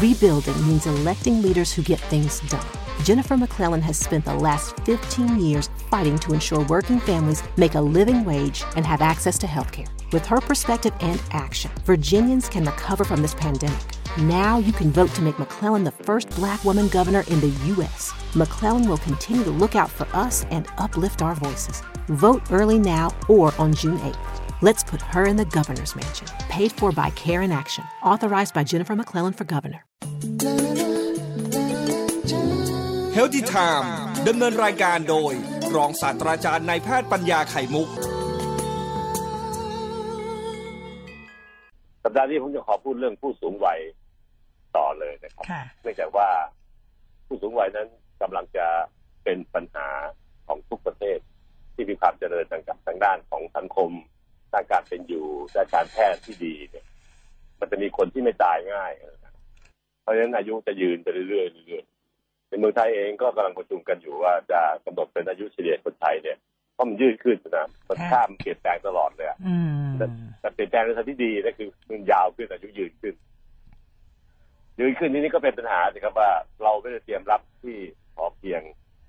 Rebuilding means electing leaders who get things done. Jennifer McClellan has spent the last 15 years fighting to ensure working families make a living wage and have access to health care. With her perspective and action, Virginians can recover from this pandemic. Now you can vote to make McClellan the first black woman governor in the U.S. McClellan will continue to look out for us and uplift our voices. Vote early now or on June 8th. Let's put her in the governor's mansion. Paid for by Care in Action. Authorized by Jennifer McClellan for governor. Healthy Time ดำเนินรายการโดย รองศาสตราจารย์นายแพทย์ปัญญาไข่มุก สัปดาห์นี้ผมจะขอพูดเรื่องผู้สูงวัยต่อเลยนะครับค่ะเนื่องจากว่าผู้สูงวัยนั้นกำลังจะเป็นปัญหาของทุกประเทศ ที่มีความเจริญทางทางด้านของสังคม ด้านการเป็นอยู่ด้านการแพทย์ที่ดีเนี่ย มันจะมีคนที่ไม่ตายง่าย เพราะฉะนั้นอายุจะยืนไปเรื่อยๆเรื่อยๆในเมืองไทยเองก็กำลังประชุมกันอยู่ว่าจะกำหนดเป็นอายุเฉลี่ยคนไทยเนี่ยเพราะมันยืดขึ้นนะมันข้ามเปลี่ยนแปลงตลอดเลยอะอืมแต่เปลี่ยนแปลงในทางที่ดีนั่นคือมันยาวขึ้นอายุยืนขึ้น ยืนขึ้นนี่นี่ก็เป็นปัญหาสิครับว่าเราไม่ได้เตรียมรับที่พอเพียง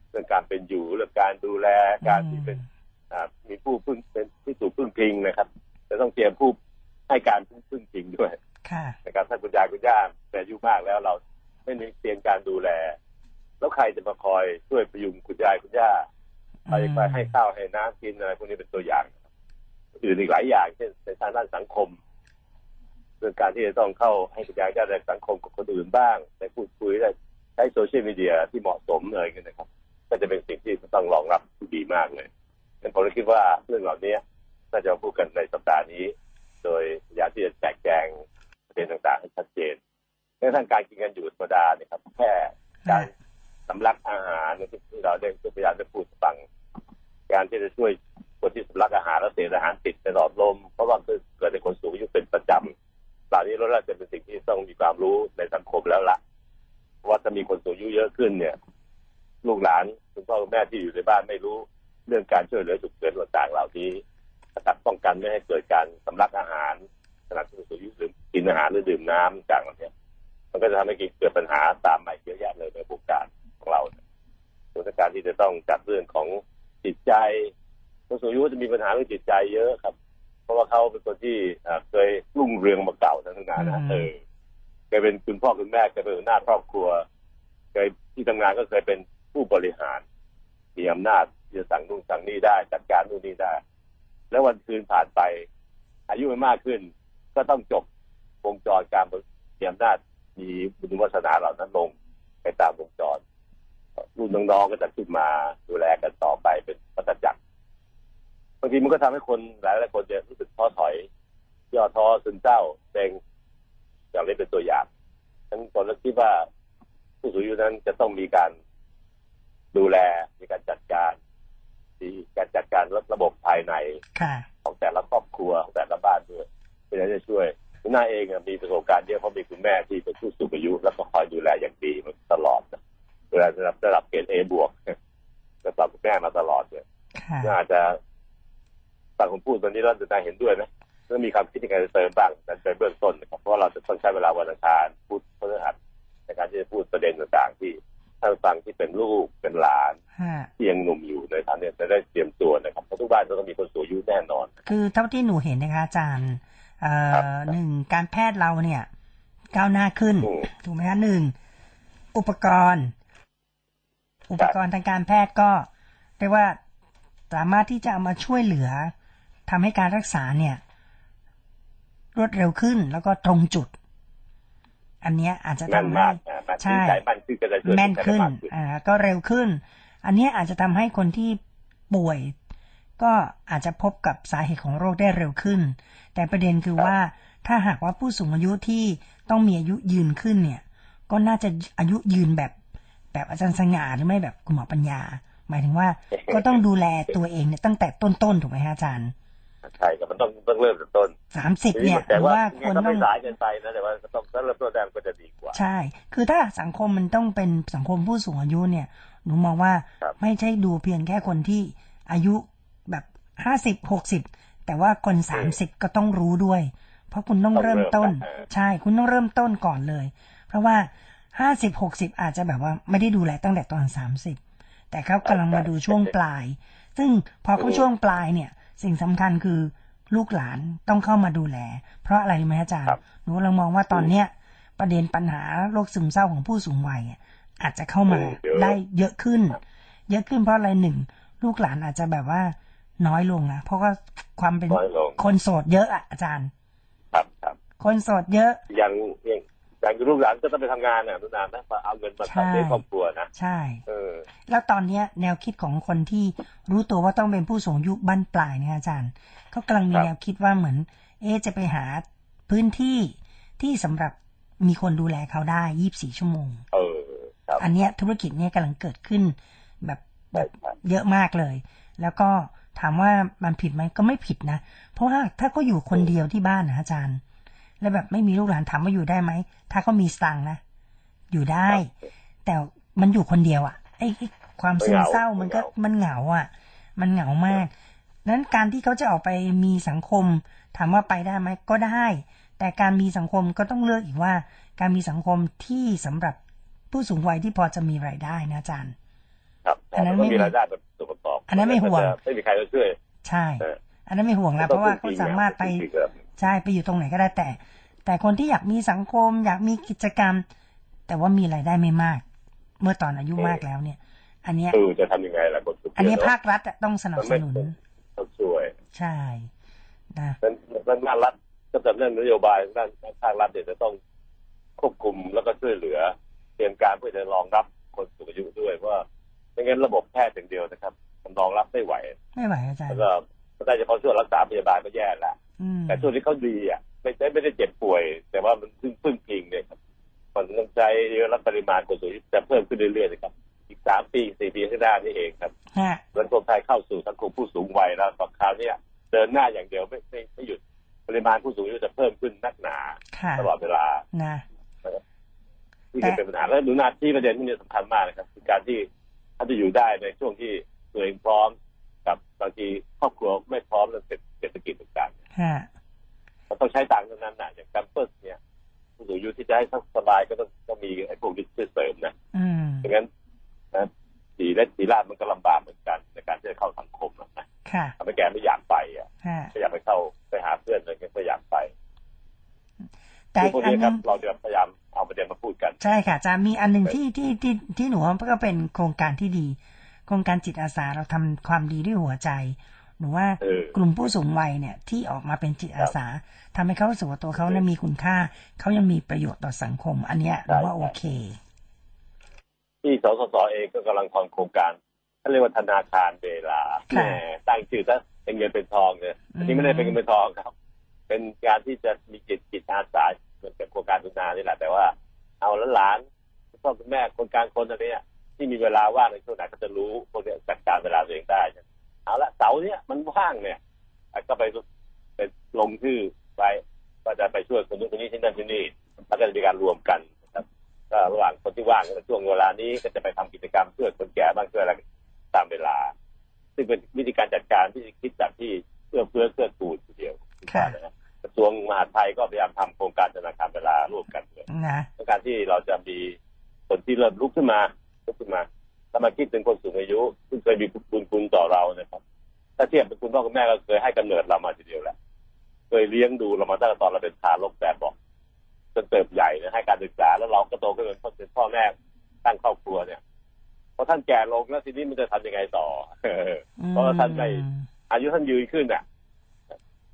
เรื่องการเป็นอยู่เรื่องการดูแลการที่เป็นอ่า มีผู้พึ่งเป็นที่ถูกพึ่งพิงนะครับ จะต้องเตรียมผู้ให้การพึ่งพึ่งพิงด้วยค่ะนะครับท่านคุณยายคุณย่าแต่อายุมากแล้วเราไม่มีเตรียมการดูแล แล้วใครจะมาคอยช่วยพยุงคุณยายคุณย่าใครไปให้ข้าวให้น้ำกินอะไรพวกนี้เป็นตัวอย่างอื่นอีกหลายอย่างเช่นในทางด้านสังคมเรื่องการที่จะต้องเข้าให้คุณยายได้สังคมกับคนอื่นบ้างได้พูดคุยได้ใช้โซเชียลมีเดียที่เหมาะสมอะไรกันนะครับ ก็จะเป็นสิ่งที่ต้องรองรับที่ดีมากเลยงั้น ผมเลยคิดว่าเรื่องเหล่านี้น่าจะพูดกันในสัปดาห์นี้ โดยพยายามที่จะแจกแจงประเด็นต่างๆให้ชัดเจนในทางการกินกันอยู่ธรรมดาเนี่ยครับ แค่การสำลักอาหารที่เราได้พยายามได้พูดฟัง การที่จะช่วยคนที่สำลักอาหารแล้วเสียอาหารติดในหลอดลม เพราะว่าเกิดในคนสูงอายุเป็นประจำเหล่านี้เราน่าจะเป็นสิ่งที่ต้องมีความรู้ในสังคมแล้วละเพราะว่าถ้ามีคนสูงอายุเยอะขึ้นเนี่ย ลูกหลานคุณพ่อคุณแม่ที่อยู่ในบ้านไม่รู้ เรื่องการช่วยเหลือฉุกเฉินต่างๆเหล่านี้นะครับป้องกันไม่ให้เกิดการสำลักอาหารขณะที่สูงอายุหรือกินอาหารหรือดื่มน้ำต่างๆเหล่านี้มันก็จะทำให้เกิดปัญหาตามมาเยอะแยะเลยในวงการของเราส่วนการที่จะต้องจัดเรื่องของจิตใจคนสูงอายุจะมีปัญหาเรื่องจิตใจเยอะครับ เพราะว่าเขาเป็นคนที่เคยรุ่งเรืองมาเก่าทั้งงานนะเออเคยเป็นคุณพ่อคุณแม่เคยเป็นหัวหน้าครอบครัวเคยที่ทำงานก็เคยเป็นผู้บริหาร มีอำนาจที่จะสั่งนู่นสั่งนี่ได้ จัดการนู่นนี่ได้ แล้ววันคืนผ่านไป อายุมันมากขึ้น ก็ต้องจบวงจรการมีอำนาจมีบุญวาสนาเหล่านั้นลงไปตามวงจร รุ่นน้องๆก็จะขึ้นมาดูแลกันต่อไปเป็นปัจจักรบางทีมันก็ทำให้คนหลายหลายคนจะรู้สึกท้อถอยย่อท้อซึมเศร้าเซ็งอย่างนี้เป็นตัวอย่างฉะนั้นผมคิดว่าผู้สูงอายุนั้นจะต้องมีการ ดูแลมีการจัดการมีการจัดการระบบภายในค่ะของแต่ละครอบครัวของแต่ละบ้านด้วยเพื่อจะช่วยคุณน้าเองมีประสบการณ์เยอะเพราะมีคุณแม่ที่เป็นผู้สูงอายุ แล้วก็คอยดูแลอย่างดีมาตลอดดูแลระดับระดับเกรดเอบวกระดับคุณแม่มาตลอดเลยค่ะน่าจะฟังคุณพูดตอนนี้เราจะได้เห็นด้วยนะต้องมีความคิดในการเติมบ้างนั้นเป็นเบื้องต้นนะครับเพราะเราจะต้องใช้เวลาวันอังคารพูดพฤหัสในการที่จะพูดประเด็นต่างๆที่ ท่านฟังที่เป็นลูกเป็นหลานค่ะที่ยังหนุ่มอยู่ในฐานเนี่ยจะได้เตรียมตัวนะครับเพราะทุกบ้านจะต้องมีคนสูงอายุแน่นอน คือเท่าที่หนูเห็นนะคะอาจารย์เอ่ครับอหนึ่งการแพทย์เราเนี่ยก้าวหน้าขึ้นอืมถูกไหมคะหนึ่งอุปกรณ์ อุปกรณ์ทางการแพทย์ก็เรียกว่าสามารถที่จะเอามาช่วยเหลือทำให้การรักษาเนี่ย รวดเร็วขึ้นแล้วก็ตรงจุด อันเนี้ยอาจจะแม่นทำให้มากนะมันใช่ใจมั่นขึ้นก็จะช่วยแม่นได้ขึ้นมากขึ้นอ่าก็เร็วขึ้น อันเนี้ยอาจจะทำให้คนที่ป่วย ก็อาจจะพบกับสาเหตุของโรคได้เร็วขึ้น แต่ประเด็นคือว่าถ้าหากว่าผู้สูงอายุที่ต้องมีอายุยืนขึ้นเนี่ย ก็น่าจะอายุยืนแบบ แบบอาจารย์สง่าหรือไม่แบบคุณหมอปัญญา หมายถึงว่าก็ต้องดูแลตัวเองเนี่ยตั้งแต่ต้นๆถูกไหมฮะอาจารย์ ใช่ครับมันต้องต้องเริ่มจากต้นสามสิบเนี่ยหแต่รือว่าว่าคคนก็ต้ไม่องสายเกินไปนะแต่ว่าก็ต้องถ้าเริ่มต้นได้มันก็จะดีกว่า ใช่ คือถ้าสังคมมันต้องเป็นสังคมผู้สูงอายุเนี่ยหนูมองว่าครับไม่ใช่ดูเพียงแค่คนที่อายุแบบห้าสิบหกสิบแต่ว่าคนสามสิบก็ต้องรู้ด้วย เพราะคุณต้องต้องเริ่เริ่มมต้นเออใช่คุณต้องเริ่มต้นก่อนเลยเพเพราะว่าห้าสิบหกสิบอาจจะแบบว่าไม่ได้ดูแลตั้งแต่ตอนสามสิบแต่เขากำลังมาดูช่วงปลาย ซึ่งพอเขาช่วงปลายเนี่ย สิ่งสำคัญคือลูกหลานต้องเข้ามาดูแล เพราะอะไรรู้ไหมอาจารครัย์บหนูกำลังมองว่าตอนเนี้ยประเด็นปัญหาโรคซึมเศร้าของผู้สูงวัยอะอาจจะเข้ามาเยอะได้เยอะขึ้น เยอะขึ้นเพราะอะไรหนึ่งลูกหลานอาจจะแบบว่าน้อยลงนะเพราะว่าความเป็นน้อยลงคนโสดเยอะอะอาจารย์ ครับครับคนโสดเยอะ อย่างอย่าง อย่างลูกหลานก็ต้องไปทำงานน่ะนุนานนะเอาเงินมาใช่ทำในครอบครัวนะใช่เออแล้วตอนเนี้ย แนวคิดของคนที่รู้ตัวว่าต้องเป็นผู้สูงอายุบ้านปลายเนี่ยอาจารย์เขากำลังมีครับแนวคิดว่าเหมือน เอะจะไปหาพื้นที่ที่สำหรับมีคนดูแลเขาได้24ชั่วโมง เออครับอันเนี้ยธุรกิจเนี้ยกำลังเกิดขึ้น แบบแบใช่บครับเยอะมากเลย แล้วก็ถามว่ามันผิดไหมก็ไม่ผิดนะ เพราะว่าถ้าก็อยู่คนเดียวที่บ้านนะอาจารย์ แล้วแบบไม่มีลูกหลานถามว่าอยู่ได้ไหม ถ้าเขามีสตังค์นะ อยู่ได้ แต่มันอยู่คนเดียวอะ่ะไอ้ไอ้ความซึมเศร้ามันก็มันเหงาอะ่ะ มันเหงามากนั้นการที่เขาจะออกไปมีสังคม ถามว่าไปได้ไหมก็ได้ แต่การมีสังคมก็ต้องเลือกอีกว่า การมีสังคมที่สำหรับผู้สูงวัยที่พอจะมีรายได้นะอาจารย์ ครับอันนั้นแต่ก็ไม่มีรายได้แบบตัวประกอบ อันนั้นไม่ห่วงไม่มีใครจะช่วย ใช่เอออันนั้นไม่ห่วงแล้วเพราะว่าเขาสามารถไปจริงๆครับ ใช่ไปอยู่ตรงไหนก็ได้แต่ แต่คนที่อยากมีสังคม อยากมีกิจกรรม แต่ว่ามีรายได้ไม่มาก เมื่อตอนอายุมากแล้วเนี่ย อันเนี้ยเออจะทำยังไงล่ะคนสุขอันนี้เะภาครัฐอะต้องสนับสนุนต้องช่วย ใช่นะนั้นนั้นด้านรัฐก็จะเรื่องนโยบายด้านภาครัฐเนี่ยจะต้องควบคุมแล้วก็ช่วยเหลือเตรียมการเพื่อจะรองรับคนสูงอายุด้วยว่าไม่งั้นระบบแพทย์อย่างเดียวนะครับ มันรองรับไม่ไหว ไม่ไหวอาจารแล้วย์ก็ก็ได้เฉพาะช่วงรักษาพยาบาลก็แย่ละอืม แต่ช่วงที่เขาดีอะไม่ได้ไม่ได้เจ็บป่วย แต่ว่ามันพึ่งพึ่งพิงเนี่ยครับมันต้องใช้เยอะและปริมาณคนสูงอายุจะเพิ่มขึ้นเรื่อยๆนะครับ อีกสามปีสี่ปีข้างหน้านี่เองครับฮะสังคมไทยเข้าสู่สังคมผู้สูงวัยแล้วตอนคราวเนี้ยเดินหน้าอย่างเดียวไม่ไม่ไม่หยุดปริมาณผู้สูงอายุจะเพิ่มขึ้นนักหนาค่ะตลอดเวลานะที่แต่จะเป็นปัญหาและหนูนาที่ประเด็นที่นี่สำคัญมากนะครับคือการที่ท่านจะอยู่ได้ในช่วงที่ตัวเองพร้อมกับบางทีครอบครัวไม่พร้อมเรื่อง เศรษฐกิจต่างๆฮะมันต้องใช้ตังค์เท่านั้นนะอย่างแคมเปอร์เนี่ยผู้สูงอายุที่จะให้สบายก็ต้องต้องมีไอ้พวกนี้ช่วยเสริมนะอืมไม่งั้นนะสีและสีราดมันก็ลำบากเหมือนกัน ในการที่จะเข้าสังคมอะนะค่ะทำให้แกไม่อยากไปอะฮะไม่อยากไปเข้าไปหาเพื่อนอะไรเงี้ยไม่อยากไปแต่คือพวกอันนี้คนึรับงเราจะพยายามเอาประเด็นมาพูดกัน ใช่ค่ะอาจารย์มีอันหนึ่งที่ที่ที่ที่หนูว่าก็เป็นโครงการที่ดี โครงการจิตอาสาเราทำความดีด้วยหัวใจ หนูว่าเออกลุ่มผู้สูงวัยเนี่ยที่ออกมาเป็นจิตอาสาทำให้เขารู้สึกว่าตัวเขาเนี่ยมีคุณค่า เขายังมีประโยชน์ต่อสังคม อันเนี้ยหนูว่าโอเค ที่สสสเองก็กำลังทำโครงการเขาเรียกว่าธนาคารเวลาแหค่ะมตั้งชื่อซะเป็นเงินเป็นทองเนี่ยอันนี้ไม่ได้เป็นเงินเป็นทองครับ เป็นการที่จะมีจิตจิตอาสาเหมือนกับโครงการทุนานี่แหละแต่ว่า เอาหลานๆคุณพ่อคุณแม่คนกลางคนอะไรเนี้ยที่มีเวลาว่างในช่วงไหนก็จะรู้พวกเนี้ยจัดการเวลาตัวเองได้ เนี่ยเอาละเสาร์เนี้ยมันว่างเนี่ยก็ไปไปลงชื่อไปก็จะไปช่วยคนนู้นคนนี้ที่นั่นที่นี่แล้วก็จะมีการรวมกันนะครับก็ระหว่างคนที่ว่างในช่วงเวลานี้ก็จะไปทำกิจกรรมช่วยคนแก่บ้างช่วยอะไรตามเวลา ซึ่งเป็นวิธีการจัดการที่คิดจากที่เพื่อเพื่อเพื่อกูลทีเดียวค่ะนะกระทรวงมหาดไทยก็พยายามทำโครงการธนาคารเวลาร่วมกันเลยนะในการที่เราจะมีคนที่เริ่มลุกขึ้นมาลุกขึ้นมา ถ้ามาคิดถึงคนสูงอายุซึ่งเคยมีบุญคุณต่อเรานะครับ ถ้าเทียบเป็นคุณพ่อคุณแม่ก็เคยให้กำเนิดเรามาทีเดียวแหละเคยเลี้ยงดูเรามาตั้งแต่ตอนเราเป็นทารกแบบบอกจนเติบใหญ่นะให้การศึกษาแล้วเราก็โตขึ้นเป็นพ่อเป็นพ่อแม่ตั้งครอบครัวเนี่ยพอท่านแก่ลงแล้วทีนี้มันจะทำยังไงต่อเพราะว่าท่านไม่อายุท่านยืนขึ้นอะ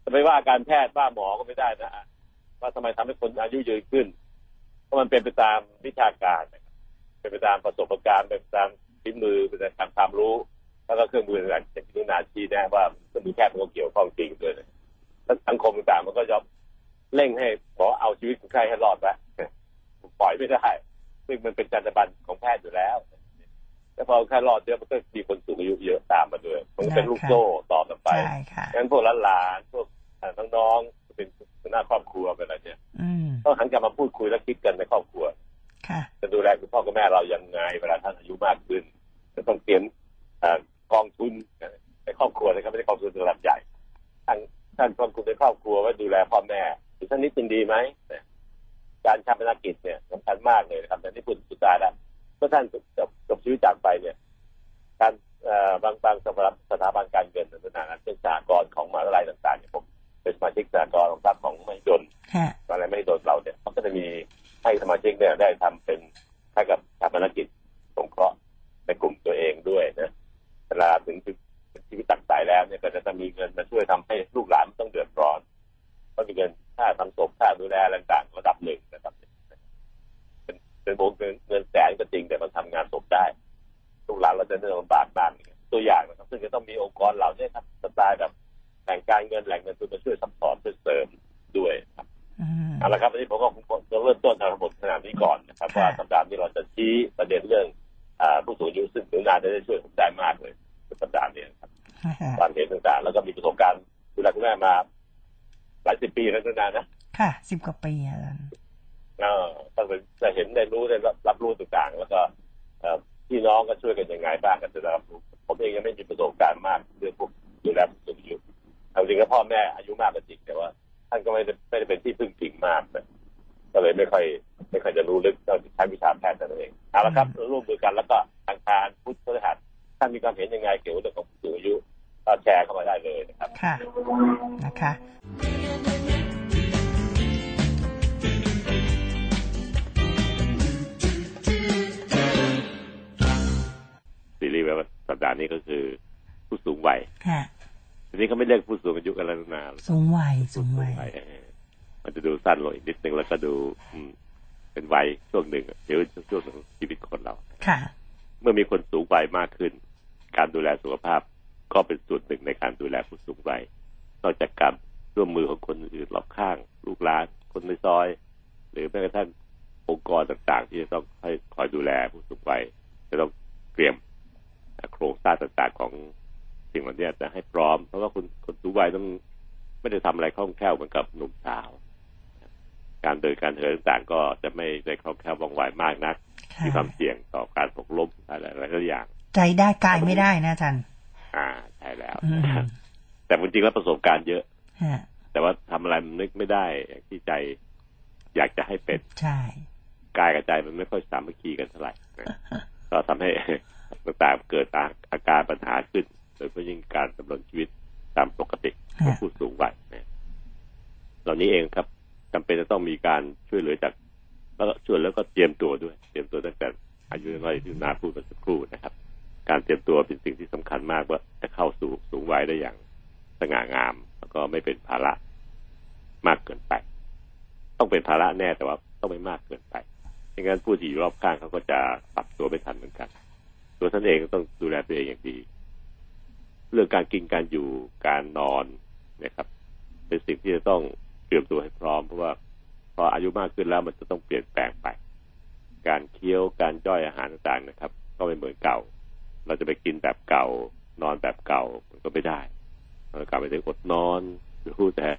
จะไม่ว่าการแพทย์ว่าหมอก็ไม่ได้นะว่าทำไมทำให้คนอายุยืนขึ้นเพราะมันเป็นไปตามวิชาการนะครับเป็นไปตามประสบการณ์เป็นไปตาม ฝีมือเป็นไปตามความรู้ แล้วก็เครื่องมือต่างๆอย่างที่นุนาชี้แนะว่าเครื่องมือแพทย์มันก็เกี่ยวข้องจริงด้วยนะแล้วสังคมต่างๆมันก็ยอมเร่งให้หมอเอาชีวิตคนไข้ให้รอดไว้ปล่อยไม่ได้ซึ่งมันเป็นจรรยาบรรณของแพทย์อยู่แล้วแต่พอคนไข้รอดเยอะมันก็มีคนสูงอายุเยอะตามมาด้วย มันก็เป็นลูกโซ่ต่อกันไปใช่ค่ะงั้นพวกหลานๆพวกน้องๆเป็นหัวหน้าครอบครัวเป็นอะไรเนี่ยอืมต้องหันกลับมาพูดคุยและคิดกันในครอบ ต้องเป็นจะเห็นได้รู้ได้รับรับรู้ต่างๆ แล้วก็พี่น้องก็ช่วยกันยังไงบ้างกันจะรับรู้ผมเองยังไม่มีประสบการณ์มากเรื่องพวกดูแลผู้สูงอายุเอาจริงก็พ่อแม่อายุมากก็จริงแต่ว่า ท่านก็ไม่ได้ไม่ได้เป็นที่พึ่งพิงมากนะก็เลยไม่ค่อยไม่ค่อยจะรู้ลึกเราใช้วิชาแพทย์นั่นเองเอาละครับราร่วมมือกันแล้วก็ทางการพุทธพฤหัสท่านมีความเห็นยังไงเกี่ยวกับเรื่องของผู้สูงอายุก็แชร์เข้ามาได้เลยนะครับ ค่ะนะคะ ส์แบบสัปดาห์นี้ก็คือผู้สูงวัยค่ะทีนี้เขาไม่เรียกผู้สูงอายุกันแล้วนานสูงวัยสูงวัยเออมันจะดูสั้นลงอีกนิดนึงแล้วก็ดูอืมเป็นวัยช่วงหนึ่งเดี๋ยวช่วงหนึ่งของชีวิตคนเราค่ะ เมื่อมีคนสูงวัยมากขึ้น การดูแลสุขภาพก็เป็นส่วนหนึ่งในการดูแลผู้สูงวัยนอกจากการร่วมมือของคนอื่นรอบข้าง ลูกหลาน คนในซอย หรือแม้กระทั่งองค์กรต่างๆ ที่จะต้องให้คอยดูแลผู้สูงวัยจะต้องเตรียม โครงสร้างต่างๆของสิ่งเหล่านี้จะให้พร้อม เพราะว่าคนคนสูงวัยต้องไม่ได้ทำอะไรคล่องแคล่วเหมือนกับหนุ่มสาว การเดินการเหินต่างๆ ก็จะไม่ได้คล่องแคล่วว่องไวมากนักค่ะมีความเสี่ยงต่อการตกล้มอะไรหลายๆอย่าง ใจได้กายไม่ได้นะอาจารย์อ่าใช่แล้วอืมแต่จริงๆแล้วประสบการณ์เยอะฮะแต่ว่าทำอะไรมันนึกไม่ได้อย่างที่ใจอยากจะให้เป็นใช่กายกับใจมันไม่ค่อยสามัคคีกันเท่าไหร่นะก็ทำให้ ต่างๆ เกิดอาการปัญหาขึ้น โดยเฉพาะยิ่งการดำรงชีวิตตามปกติของผู้สูงวัยนะเหล่านี้เองครับจำเป็นจะต้องมีการช่วยเหลือจาก แล้วก็ช่วยแล้วก็เตรียมตัวด้วย เตรียมตัวตั้งแต่อายุน้อยที่นาพูดเมื่อสักครู่นะครับ การเตรียมตัวเป็นสิ่งที่สำคัญมากว่าจะเข้าสู่สูงวัยได้อย่างสง่างาม แล้วก็ไม่เป็นภาระมากเกินไป ต้องเป็นภาระแน่แต่ว่าต้องไม่มากเกินไปไม่งั้นผู้ที่อยู่รอบข้างเขาก็จะปรับตัวไม่ทันเหมือนกัน ตัวท่านเองก็ต้องดูแลตัวเองอย่างดี เรื่องการกินการอยู่การนอนนะครับ เป็นสิ่งที่จะต้องเตรียมตัวให้พร้อม เพราะว่าพออายุมากขึ้นแล้วมันจะต้องเปลี่ยนแปลงไป การเคี้ยวการย่อยอาหารต่างๆนะครับ ก็ไม่เหมือนเก่า เราจะไปกินแบบเก่านอนแบบเก่ามันก็ไม่ได้เรากลับไปถึงอดนอนหรือแต่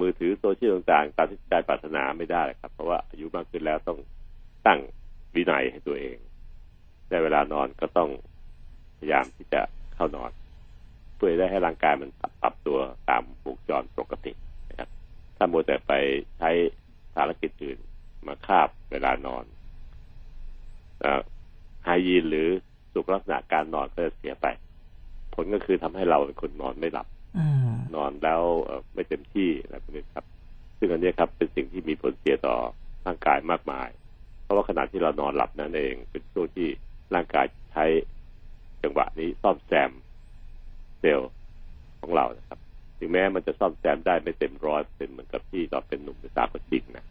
มือถือโซเชียลต่างๆตามที่ใจปรารถนาไม่ได้ครับ เพราะว่าอายุมากขึ้นแล้วต้องตั้งวินัยให้ตัวเอง ได้เวลานอนก็ต้องพยายามที่จะเข้านอน เพื่อได้ให้ร่างกายมันปรับตัวตามวงจรปกตินะครับ ถ้ามัวแต่ไปใช้ภารกิจอื่นมาคาบเวลานอนไฮยีนหรือสุขลักษณะการนอนก็จะเสียไป ผลก็คือทำให้เราเป็นคนนอนไม่หลับอืมนอนแล้วเอ่อไม่เต็มที่อะไรพวกนี้ครับ ซึ่งอันเนี้ยครับเป็นสิ่งที่มีผลเสียต่อร่างกายมากมาย เพราะว่าขณะที่เรานอนหลับนั่นเอง เป็นช่วงที่ ร่างกายใช้จังหวะนี้ซ่อมแซมเซลล์ของเรานะครับ ถึงแม้มันจะซ่อมแซมได้ไม่เต็มร้อยเป็นเหมือนกับที่ตอนเป็นหนุ่มเป็นสาวก็จริงนะ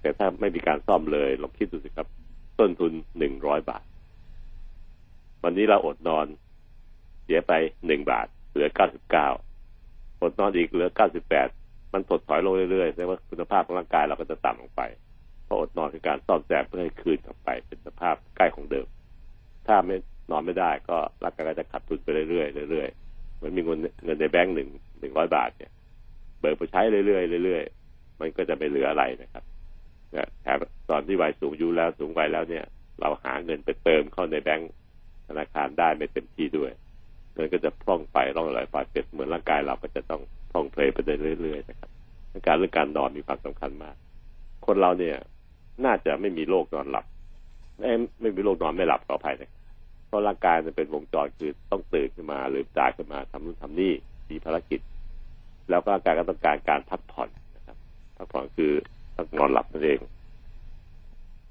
แต่ถ้าไม่มีการซ่อมเลยลองคิดดูสิครับ ต้นทุนหนึ่งร้อยบาท วันนี้เราอดนอนเสียไปหนึ่งบาท เหลือเก้าสิบเก้าอดนอนอีกเหลือเก้าสิบแปดมันถดถอยลงเรื่อยๆแสดงว่าคุณภาพของร่างกายเราก็จะต่ำลงไปเพราะอดนอนคือการซ่อมแซมเพื่อให้คืนกลับไปเป็นสภาพใกล้ของเดิม ถ้าไม่นอนไม่ได้ก็ร่างกายก็จะขาดทุนไปเรื่อยๆเรื่อยๆมันมีเงินเงินในแบงก์หนึ่งหนึ่งร้อยบาทเนี่ย เบิกไปใช้เรื่อยๆเรื่อยๆมันก็จะไม่เหลืออะไรนะครับแถมตอนที่วัยสูงอายุแล้วสูงวัยแล้วเนี่ย เราหาเงินไปเติมเข้าในแบงก์ธนาคารได้ไม่เต็มที่ด้วยเงินก็จะพร่องไปร่องไหลไปเป็นเหมือนร่างกายเราก็จะต้องพร่องเพลไปเรื่อยๆนะครับการเรื่องการนอนมีความสำคัญมาก คนเราเนี่ย น่าจะไม่มีโรคนอนหลับไม่ไม่มีโรคนอนไม่หลับต่อภัยนะ ราะร่างกายมันเป็นวงจรคือต้องตื่นขึ้นมาหรือตาขึ้นมาทำนู่นทำนี่มีภารกิจ แล้วก็ร่างกายก็ต้องการการพักผ่อนนะครับพักผ่อนคือต้องนอนหลับนั่นเอง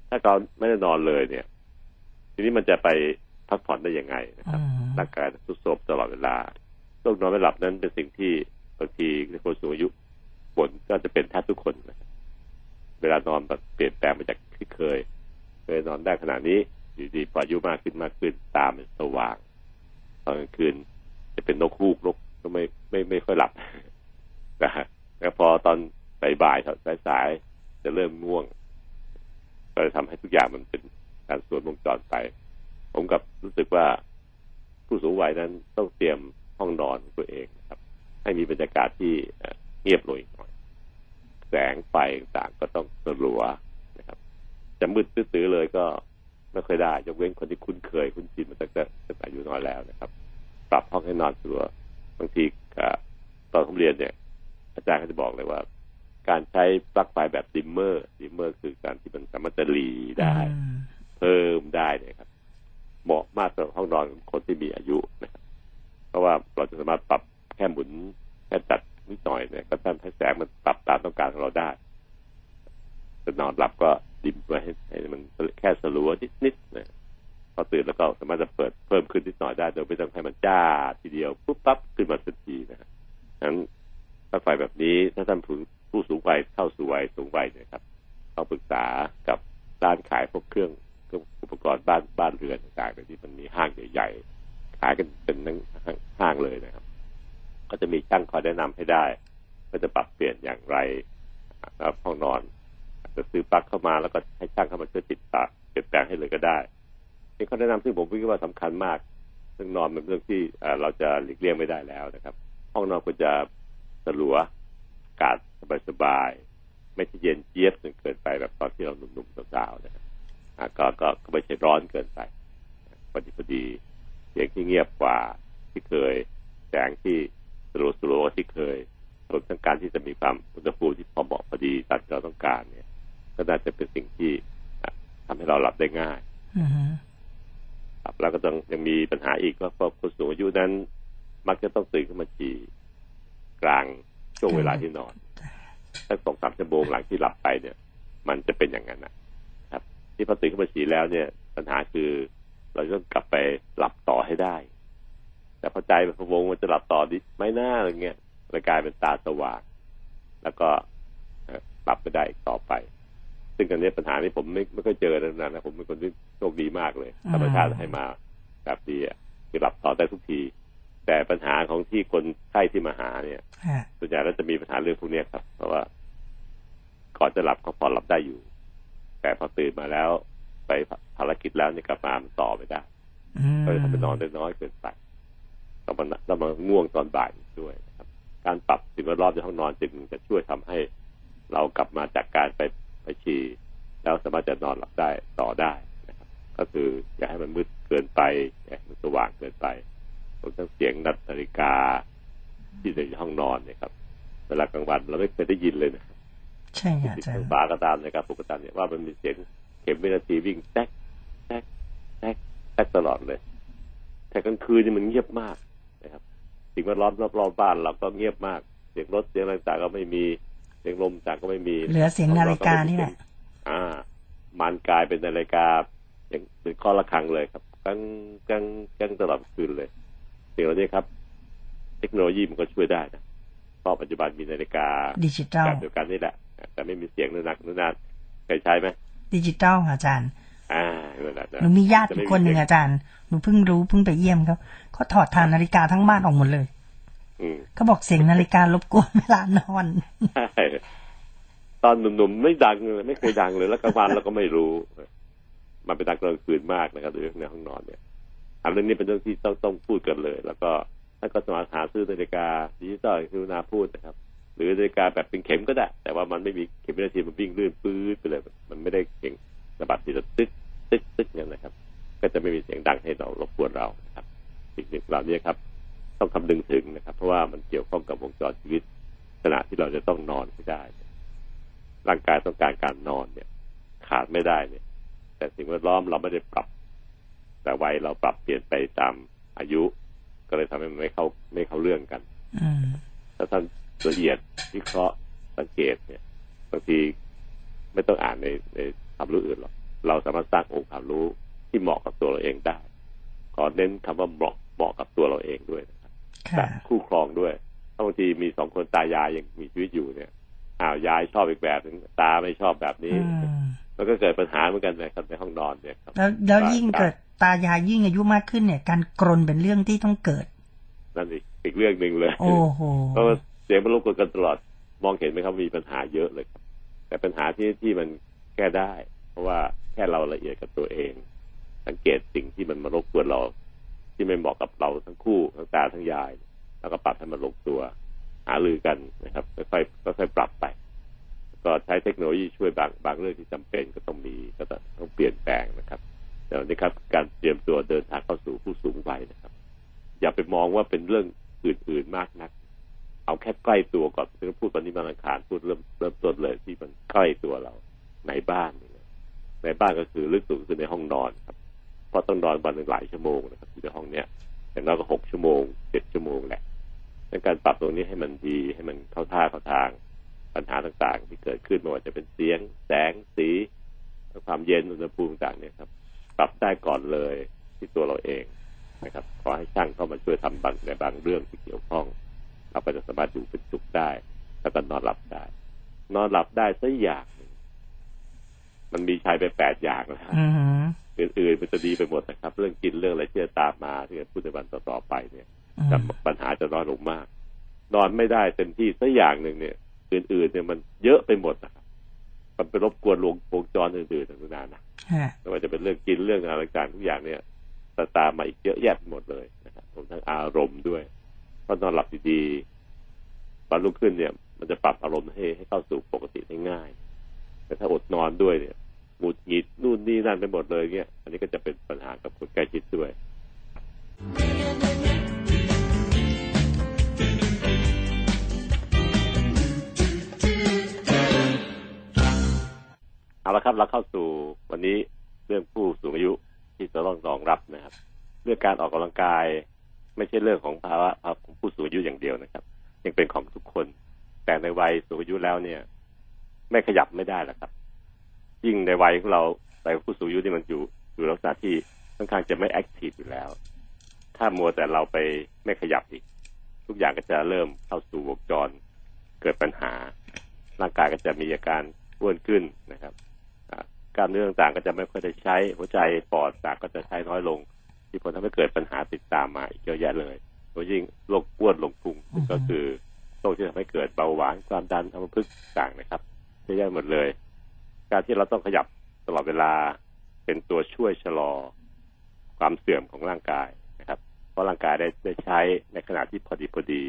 ถ้าเราไม่ได้นอนเลยเนี่ย ทีนี้มันจะไปพักผ่อนได้ยังไงนะครับอืมร่างกายทุดโทรมตลอดเวลาโรคนอนไม่หลับนั้นเป็นสิ่งที่บางทีในคนสูงอายุผลก็จะเป็นแทบทุกคนนะครับเวลานอนแบบเปลี่ยนแปลงไปจากที่เคย เคยนอนได้ขนาดนี้ อยู่ดีพออายุมากขึ้นมากขึ้นตามันสว่างตอนกลางคืน จะเป็นนกฮูกนกก็ไม่ไม่ไม่ค่อยหลับนะฮะแล้วพอตอนบ่ายๆสายสายจะเริ่มง่วง ก็จะทำให้ทุกอย่างมันเป็นการสวนวงจรไป ผมกับรู้สึกว่าผู้สูงวัยนั้นต้องเตรียมห้องนอนของตัวเองนะครับ ให้มีบรรยากาศที่เงียบลงอีกหน่อย แสงไฟต่างก็ต้องสลัวนะครับ จะมืดตื้อเลยก็ ไม่ค่อยได้ยกเว้นคนที่คุ้นเคยคุ้นชินมาตั้งแต่ตั้งแต่อายุน้อยแล้วนะครับ ปรับห้องให้นอนสลัวบางทีก็ตอนผมเรียนเนี่ย อาจารย์ก็จะบอกเลยว่า การใช้ปลั๊กไฟแบบ dimmer dimmer คือการที่มันสามารถจะหรี่ได้อืมเพิ่มได้เนี่ยครับเหมาะมากสำหรับห้องนอนของคนที่มีอายุนะครับเพราะว่าเราจะสามารถปรับแค่หมุนแค่จัดนิดหน่อยเนี่ย ก็ทำให้แสงมันปรับตามต้องการของเราได้จะนอนหลับก็ ดิมไปให้ให้มันแค่สลัวนิดๆนะพอตื่นแล้วก็สามารถจะเปิดเพิ่มขึ้นนิดหน่อยได้โดยไม่ต้องให้มันจ้าทีเดียวปุ๊บปั๊บขึ้นมาทันทีนะฮะนั้นถ้าไฟแบบนี้ถ้าท่านผู้ผู้สูงวัยเข้าสู่วัยสูงวัยเนี่ยครับต้องปรึกษากับร้านขายพวกเครื่องเครื่องอุปกรณ์บ้านบ้านเรือนต่างๆที่มันมีห้างใหญ่ๆขายกันเป็นทั้งห้างเลยนะครับ ก็จะมีช่างคอยแนะนำให้ได้ว่าจะปรับเปลี่ยนอย่างไรห้องนอน จะซื้อปลั๊กเข้ามาแล้วก็ให้ช่างเข้ามาช่วยติดตั้งเปลี่ยนแปลงให้เลยก็ได้เป็นข้อแนะนำซึ่งผมคิดว่าสำคัญมาก ซึ่งนอนเป็นเรื่องที่เราจะหลีกเลี่ยงไม่ได้แล้วนะครับ ห้องนอนควรจะสลัวอากาศสบายๆไม่ใช่เย็นเจี๊ยบจนเกินไปแบบตอนที่เราหนุ่มๆสาวๆนะครับก็ก็ไม่ใช่ร้อนเกินไปพอดีพอดีเสียงที่เงียบกว่าที่เคย แสงที่สโลว์สโลว์ที่เคยรวมทั้งการที่จะมีความอุณหภูมิที่พอเหมาะพอดีตามที่เราต้องการเนี่ย ก็น่าจะเป็นสิ่งที่อะทำให้เราหลับได้ง่ายอืมครับแล้วก็ต้องยังมีปัญหาอีกว่าพอคนสูงอายุนั้น มักจะต้องตื่นขึ้นมาฉี่กลางช่วงเวลาที่นอนสักสองสามชั่วโมงหลังที่หลับไปเนี่ย มันจะเป็นอย่างนั้นนะที่พอตื่นขึ้นมาฉี่แล้วเนี่ย ปัญหาคือเราจะต้องกลับไปหลับต่อให้ได้ แต่พอใจมันพะวงมันจะหลับต่อดิไม่น่าอะไรเงี้ยเลยกลายเป็นตาสว่าง แล้วก็เอ่อหลับไม่ได้อีกต่อไป ซึ่งอันนี้ปัญหานี้ผมไม่ไม่เคยเจอนานนะผมเป็นคนที่โชคดีมากเลยธรรมชาติให้มาแบบดีอะคือหลับต่อได้ทุกที แต่ปัญหาของที่คนไข้ที่มาหาเนี่ยฮะส่วนใหญ่แล้วจะมีปัญหาเรื่องพวกเนี้ยครับ เพราะว่าก่อนจะหลับก็พอหลับได้อยู่ แต่พอตื่นมาแล้ว ไปภารกิจแล้วเนี่ยกลับมามันต่อไม่ได้อืมก็เลยทำให้นอนได้น้อยเกินไปต้องมาต้องมาง่วงตอนบ่ายอีกด้วยนะครับ การปรับสิ่งแวดล้อมในห้องนอนจึงจะช่วยทำให้ เรากลับมาจากการไป ไปฉี่แล้วสามารถจะนอนหลับได้ต่อได้นะครับ ก็คืออย่าให้มันมืดเกินไปอย่าให้มันสว่างเกินไปรวมทั้งเสียงนัดนาฬิกาที่ในห้องนอนเนี่ยครับ เวลากลางวันเราไม่เคยได้ยินเลยนะใช่ค่ะติดอาจารทางย์ฝาก็ตามในการปลุกก็ตามเนี่ยว่ามันมีเสียงเข็มวินาทีวิ่งแทกแทกแทกแทกตลอดเลย แต่กลางคืนนี่มันเงียบมากนะครับสิ่งแวดล้อมรอบๆบ้านเราก็เงียบมาก เสียงรถเสียงอะไรต่างๆก็ไม่มีเสียงลมต่างก็ไม่มีเหลือเสียงนาฬิกานี่แหละอ่า มันกลายเป็นนาฬิกา อย่างเป็นข้อระฆังเลยครับกังกังกังตลอดคืนเลยสิ่งเหล่านี้ครับ เทคโนโลยีมันก็ช่วยได้นะเพราะปัจจุบันมีนาฬิกาดิจิตอลแบบเดียวกันนี่แหละ แต่ไม่มีเสียงนุ่นนักนุ่นนานเคยใช้ไหมดิจิตอลค่ะอาจารย์อ่าเวลาหนูมีญาติอีกคนหนึ่งอาจารย์หนูเพิ่งรู้เพิ่งไปเยี่ยมเขาเขาถอดถ่านนาฬิกาทั้งบ้านออกหมดเลยอืม เขาบอกเสียงนาฬิการบกวนเวลานอนใช่ตอนหนุ่มๆไม่ดังเลยไม่เคยดังเลยแล้วกลางวันเราก็ไม่รู้ มันเป็นดังกลางคืนมากนะครับโดยเฉพาะในห้องนอนเนี่ยอันเรื่องนี้เป็นเรื่องที่ต้องต้องพูดกันเลย แล้วก็ถ้าก็สามารถหาซื้อนาฬิกาดิจิตอลคือนาพูดนะครับ หรือนาฬิกาแบบเป็นเข็มก็ได้ แต่ว่ามันไม่มีเข็มวินาทีมันวิ่งลื่นปื๊ดไปเลย มันไม่ได้เก่งระบาดทีละตึ๊กตึ๊กตึ๊กเนี่ยนะครับ ก็จะไม่มีเสียงดังให้เรารบกวนเรานะครับสิ่งหนึ่งเหล่านี้ครับ ต้องคำนึงถึงนะครับ เพราะว่ามันเกี่ยวข้องกับวงจรชีวิตขณะที่เราจะต้องนอนให้ได้ ร่างกายต้องการการนอนเนี่ย ขาดไม่ได้เนี่ย แต่แต่สิ่งแวดล้อมเราไม่ได้ปรับ แต่วัยเราปรับเปลี่ยนไปตามอายุ ก็เลยทำให้มันไม่เข้าไม่เข้าเรื่องกันอืมถ้าท่านละเอียดวิเคราะห์สังเกตเนี่ยบางทีไม่ต้องอ่านในในความรู้อื่นหรอกเราสามารถสร้างองค์ความรู้ที่เหมาะกับตัวเราเองได้ ขอเน้นคำว่าเหมาะเหมาะกับตัวเราเองด้วยนะ ครับค่ะแบบคู่ครองด้วยถ้าบางทีมีสองคนตายายยังมีชีวิตอยู่เนี่ยอ้าวยายชอบอีกแบบหนึงตาไม่ชอบแบบนี้อืมมันก็เกิดปัญหาเหมือนกันนะครับในห้องนอนเนี่ยครับ แล้วแล้วตายิ่งเกิดตายายยิ่งอายุมากขึ้นเนี่ย การกรนเป็นเรื่องที่ต้องเกิดนั่นอีกอีกเรื่องหนึ่งเลยโอ้โหเพราะว่าเสียงมันรบกวนกันตลอดมองเห็นไหมครับมีปัญหาเยอะเลยครับ แต่ปัญหาที่ที่มันแก้ได้ เพราะว่าแค่เราละเอียดกับตัวเอง สังเกตสิ่งที่มันมารบกวนเรา ที่ไม่เหมาะกับเราทั้งคู่ทั้งตาทั้งยาย แล้วก็ปรับให้มันลงตัวหารือกันนะครับค่อยๆค่อยๆปรับไป ก็ใช้เทคโนโลยีช่วยบางบางเรื่องที่จำเป็นก็ต้องมีก็ต้องเปลี่ยนแปลงนะครับแต่วันนี้ครับการเตรียมตัวเดินทางเข้าสู่ผู้สูงวัยนะครับ อย่าไปมองว่าเป็นเรื่องอื่นๆมากนัก เอาแค่ใกล้ตัวก่อนถึงพูดวันนี้มาอังคารพูดเริ่มเริ่มต้นเลยที่มันใกล้ตัวเราในบ้านในบ้านก็คือลึกสุดคือในห้องนอนครับ ราะต้องนอนวันหนึ่งหลายชั่วโมงนะครับอยู่ในห้องเนี้ยอย่างน้อยก็หกชั่วโมงเจ็ดชั่วโมงแหละดังการปรับตรงนี้ให้มันดีให้มันเข้าท่าเข้าทางปัญหาต่างๆ ที่เกิดขึ้นไม่ว่าจะเป็นเสียง แสงสีความเย็นอุณหภูมิต่างเนี่ยครับ ปรับได้ก่อนเลยที่ตัวเราเองนะครับ ขอให้ช่างเข้ามาช่วยทำบางในบางเรื่องที่เกี่ยวข้องเราก็จะสามารถอยู่เป็นสุขได้ แล้วก็นอนหลับได้ นอนหลับได้สักอย่าง มันมีใช้ไปแปดอย่างแล้ว อหืออื่นๆมันจะดีไปหมดนะครับ เรื่องกินเรื่องอะไรที่จะตามมาที่จะพูดในวันต่อๆไปเนี่ยอืมแต่ปัญหาจะน้อยลงมาก นอนไม่ได้เต็มที่สักอย่างหนึ่งเนี่ย อื่นๆเนี่ยมันเยอะไปหมดนะครับมันไปรบกวนวงวงจรอื่นๆต่างๆนะฮะไม่ว่าจะเป็นเรื่องกินเรื่องอะไรต่างๆทุกอย่างเนี่ยตตามมาอีกเยอะแยะไปหมดเลยนะครับรวมทั้งอารมณ์ด้วยเพราะนอนหลับดีๆวันรุ่งขึ้นเนี่ย มันจะปรับอารมณ์ให้ให้เข้าสู่ปกติได้ง่าย แต่ถ้าอดนอนด้วยเนี่ย หงุดหงิดนู่นนี่นั่นไปหมดเลยเนี่ยอันนี้ก็จะเป็นปัญหากับคนใกล้ชิดด้วยเอาละครับเราเข้าสู่วันนี้เรื่องผู้สูงอายุที่จะต้องรองรับนะครับ เรื่องการออกกำลังกาย ไม่ใช่เรื่องของภาวะของผู้สูงอายุอย่างเดียวนะครับ ยังเป็นของทุกคน แต่ในวัยสูงอายุแล้วเนี่ย ไม่ขยับไม่ได้หรอกครับ ยิ่งในวัยของเราวัยของผู้สูงอายุที่มันอยู่อยู่ลักษณะที่ค่อนข้างจะไม่แอคทีฟอยู่แล้ว ถ้ามัวแต่เราไปไม่ขยับอีก ทุกอย่างก็จะเริ่มเข้าสู่วงจร เกิดปัญหา ร่างกายก็จะมีอาการอ้วนขึ้นนะครับกล้ามเนื้อต่างๆก็จะไม่ค่อยได้ใช้ หัวใจปอดต่างก็จะใช้น้อยลง ที่ผลทำให้เกิดปัญหาติดตามมาอีกเยอะแยะเลยโดยยิ่งโรคอ้วนลงพุงซึ่งก็คือโรคที่ทำให้เกิดเบาหวานความดันอัมพฤกษ์ต่างนะครับเยอะแยะหมดเลย การที่เราต้องขยับตลอดเวลาเป็นตัวช่วยชะลอความเสื่อมของร่างกายนะครับ เพราะร่างกายได้ได้ใช้ในขณะที่พอดีพอดี